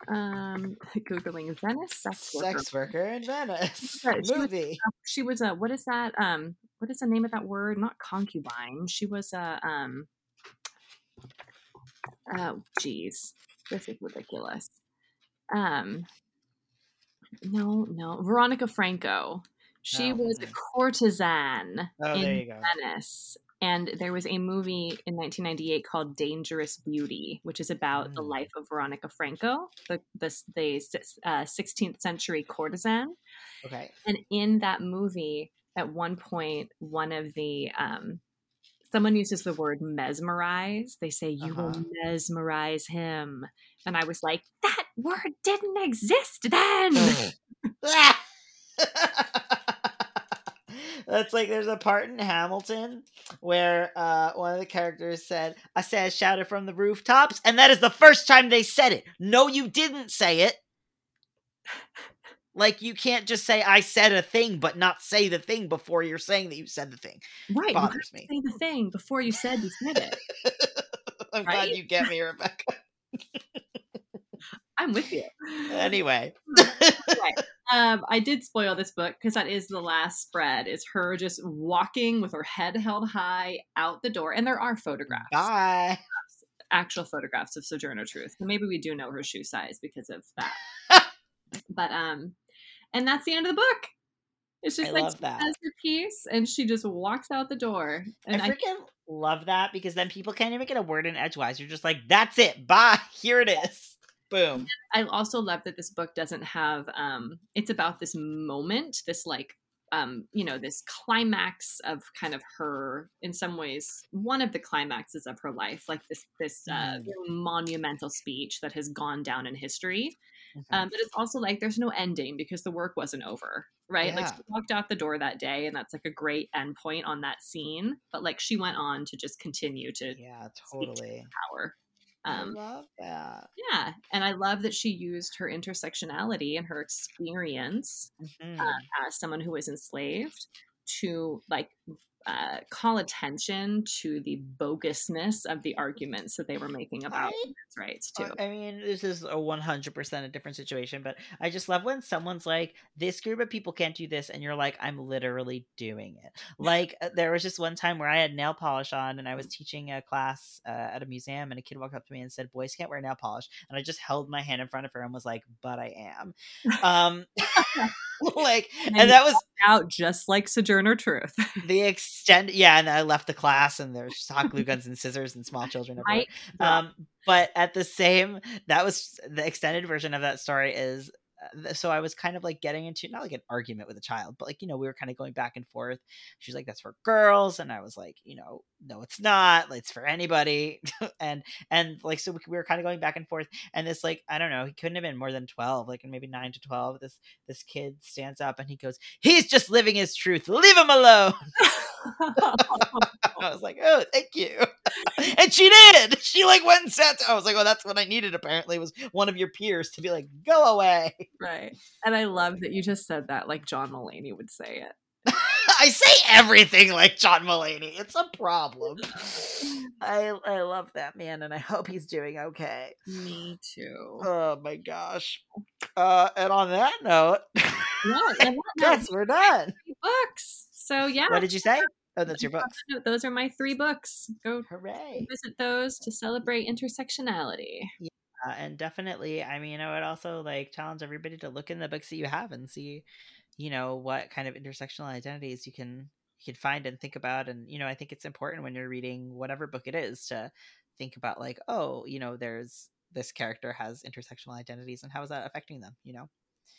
Um, googling Venice sex worker. sex worker in Venice she was- movie. She was a what is that? Um, what is the name of that word? Not concubine. She was a um. Oh, geez, this is ridiculous. Um, no, no, Veronica Franco. She Oh, was a courtesan Oh, in there you go. Venice. And there was a movie in 1998 called Dangerous Beauty, which is about the Mm. life of Veronica Franco, the the, the uh, 16th century courtesan. Okay. And in that movie, at one point, one of the um, someone uses the word mesmerize. They say you will Uh-huh. mesmerize him, and I was like, that word didn't exist then. Ah! That's like there's a part in Hamilton where uh, one of the characters said, I said shouted from the rooftops, and that is the first time they said it. No, you didn't say it. Like you can't just say I said a thing but not say the thing before you're saying that you said the thing. right, have Bothers me. say the thing before you said you said it. I'm glad you get me, Rebecca. I'm with you. anyway. Um, I did spoil this book because that is the last spread. Is her just walking with her head held high out the door, and there are photographs, Bye. actual photographs of Sojourner Truth. So maybe we do know her shoe size because of that. but um, and that's the end of the book. It's just I like love she that. says her piece, and she just walks out the door. And I I, freaking love that because then people can't even get a word in edgewise. You're just like, that's it. Bye. Here it is. Boom. I also love that this book doesn't have um it's about this moment, this like um, you know, this climax of kind of her in some ways one of the climaxes of her life, like this this uh Mm. very monumental speech that has gone down in history. Mhm. Um, but it's also like there's no ending because the work wasn't over, right? Like she walked out the door that day, and that's like a great endpoint on that scene. But like she went on to just continue to yeah, totally. power. I Um, love that. yeah, and I love that she used her intersectionality and her experience Mhm. uh, as someone who was enslaved to like uh, call attention to the bogusness of the arguments that they were making about women's rights too. I mean, this is a 100% a different situation, but I just love when someone's like, this group of people can't do this, and you're like, I'm literally doing it. Like, uh, there was just one time where I had nail polish on, and I was teaching a class uh, at a museum, and a kid walked up to me and said, Boys can't wear nail polish. And I just held my hand in front of her and was like, But I am. Um, like, And and that was Out just like Sojourner Truth, the extent. Yeah, and I left the class, and there's hot glue guns and scissors and small children everywhere. right? Um, but at the same, that was the extended version of that story is. uh, So I was kind of like getting into not like an argument with a child, but like you know we were kind of going back and forth. She's like, "That's for girls," and I was like, "You know, no, it's not. It's for anybody." and and like so we, we were kind of going back and forth. And this like I don't know, he couldn't have been more than twelve, like maybe nine to twelve. This this kid stands up and he goes, "He's just living his truth. Leave him alone." I was like, "Oh, thank you." and she did. She like went and sat. I was like, "Oh, that's what I needed." Apparently, was one of your peers to be like, "Go away." right. And I love that you just said that like John Mulaney would say it. I say everything like John Mulaney. It's a problem. I I love that man, and I hope he's doing okay. Me too. Oh my gosh. Uh, and on that note, Yeah, yes, we're done. books. So yeah, What did you say? Oh, that's your books. those are my three books. Go Hooray! visit those to celebrate intersectionality. Uh, and definitely, I mean, I would also like challenge everybody to look in the books that you have and see, you know, what kind of intersectional identities you can you can find and think about. And you know, I think it's important when you're reading whatever book it is to think about like, oh, you know, there's this character has intersectional identities, and how is that affecting them? You know.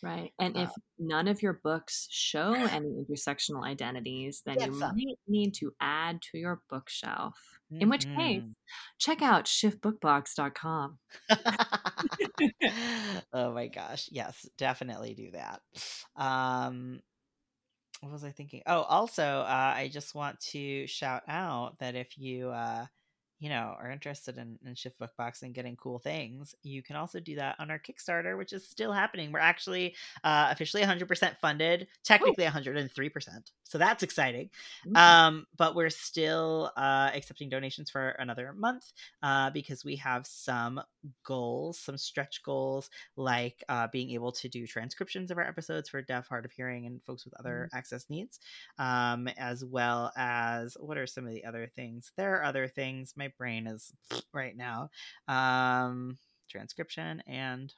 Right. And Uh, if none of your books show any intersectional identities, then you some. might need to add to your bookshelf. In which case, Mhm. check out shiftbookbox.com. oh my gosh yes definitely do that. Um what was i thinking? Oh also uh, i just want to shout out that if you uh you know are interested in, in shift book box and getting cool things you can also do that on our kickstarter which is still happening we're actually uh, officially 100% funded technically Ooh. 103% so that's exciting mm-hmm. um, but we're still uh, accepting donations for another month uh, because we have some goals some stretch goals like uh, being able to do transcriptions of our episodes for deaf hard of hearing and folks with other mm-hmm. access needs um, as well as what are some of the other things there are other things my brain is right now. Um, transcription and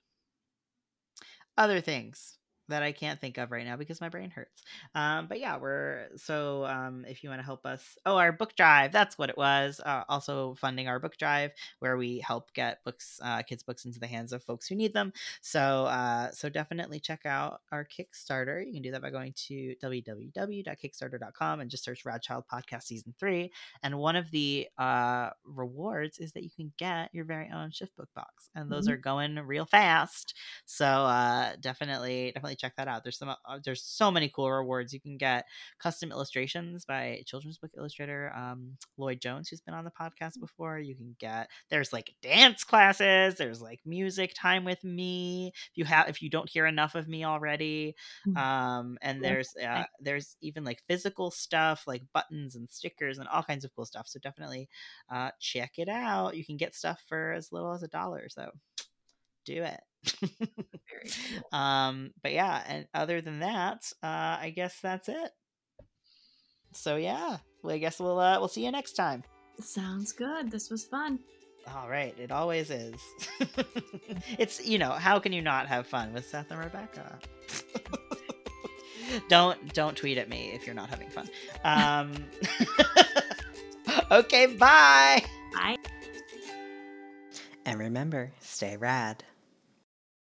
other things that I can't think of right now because my brain hurts. Um, but yeah, we're so um, if you want to help us, oh, our book drive, that's what it was. Uh, also funding our book drive where we help get books, uh, kids' books into the hands of folks who need them. So, uh, so definitely check out our Kickstarter. You can do that by going to www.kickstarter.com and just search Rad Child Podcast Season Three. And one of the uh, rewards is that you can get your very own shift book box, and those mm-hmm. are going real fast. So uh, definitely, definitely check that out. There's some uh, there's so many cool rewards. You can get custom illustrations by children's book illustrator um, Lloyd Jones, who's been on the podcast mm. before. You can get there's like dance classes. There's like music time with me. If you have if you don't hear enough of me already, mm. um, and there's uh, there's even like physical stuff like buttons and stickers and all kinds of cool stuff. So definitely uh, check it out. You can get stuff for as little as a dollar. So do it. Cool. Um, but yeah, and other than that, uh, I guess that's it. So yeah, well, I guess we'll uh, we'll see you next time. Sounds good. This was fun. All right, it always is. it's you know how can you not have fun with Seth and Rebecca? don't don't tweet at me if you're not having fun. Um, okay, bye. Bye. And remember, stay rad.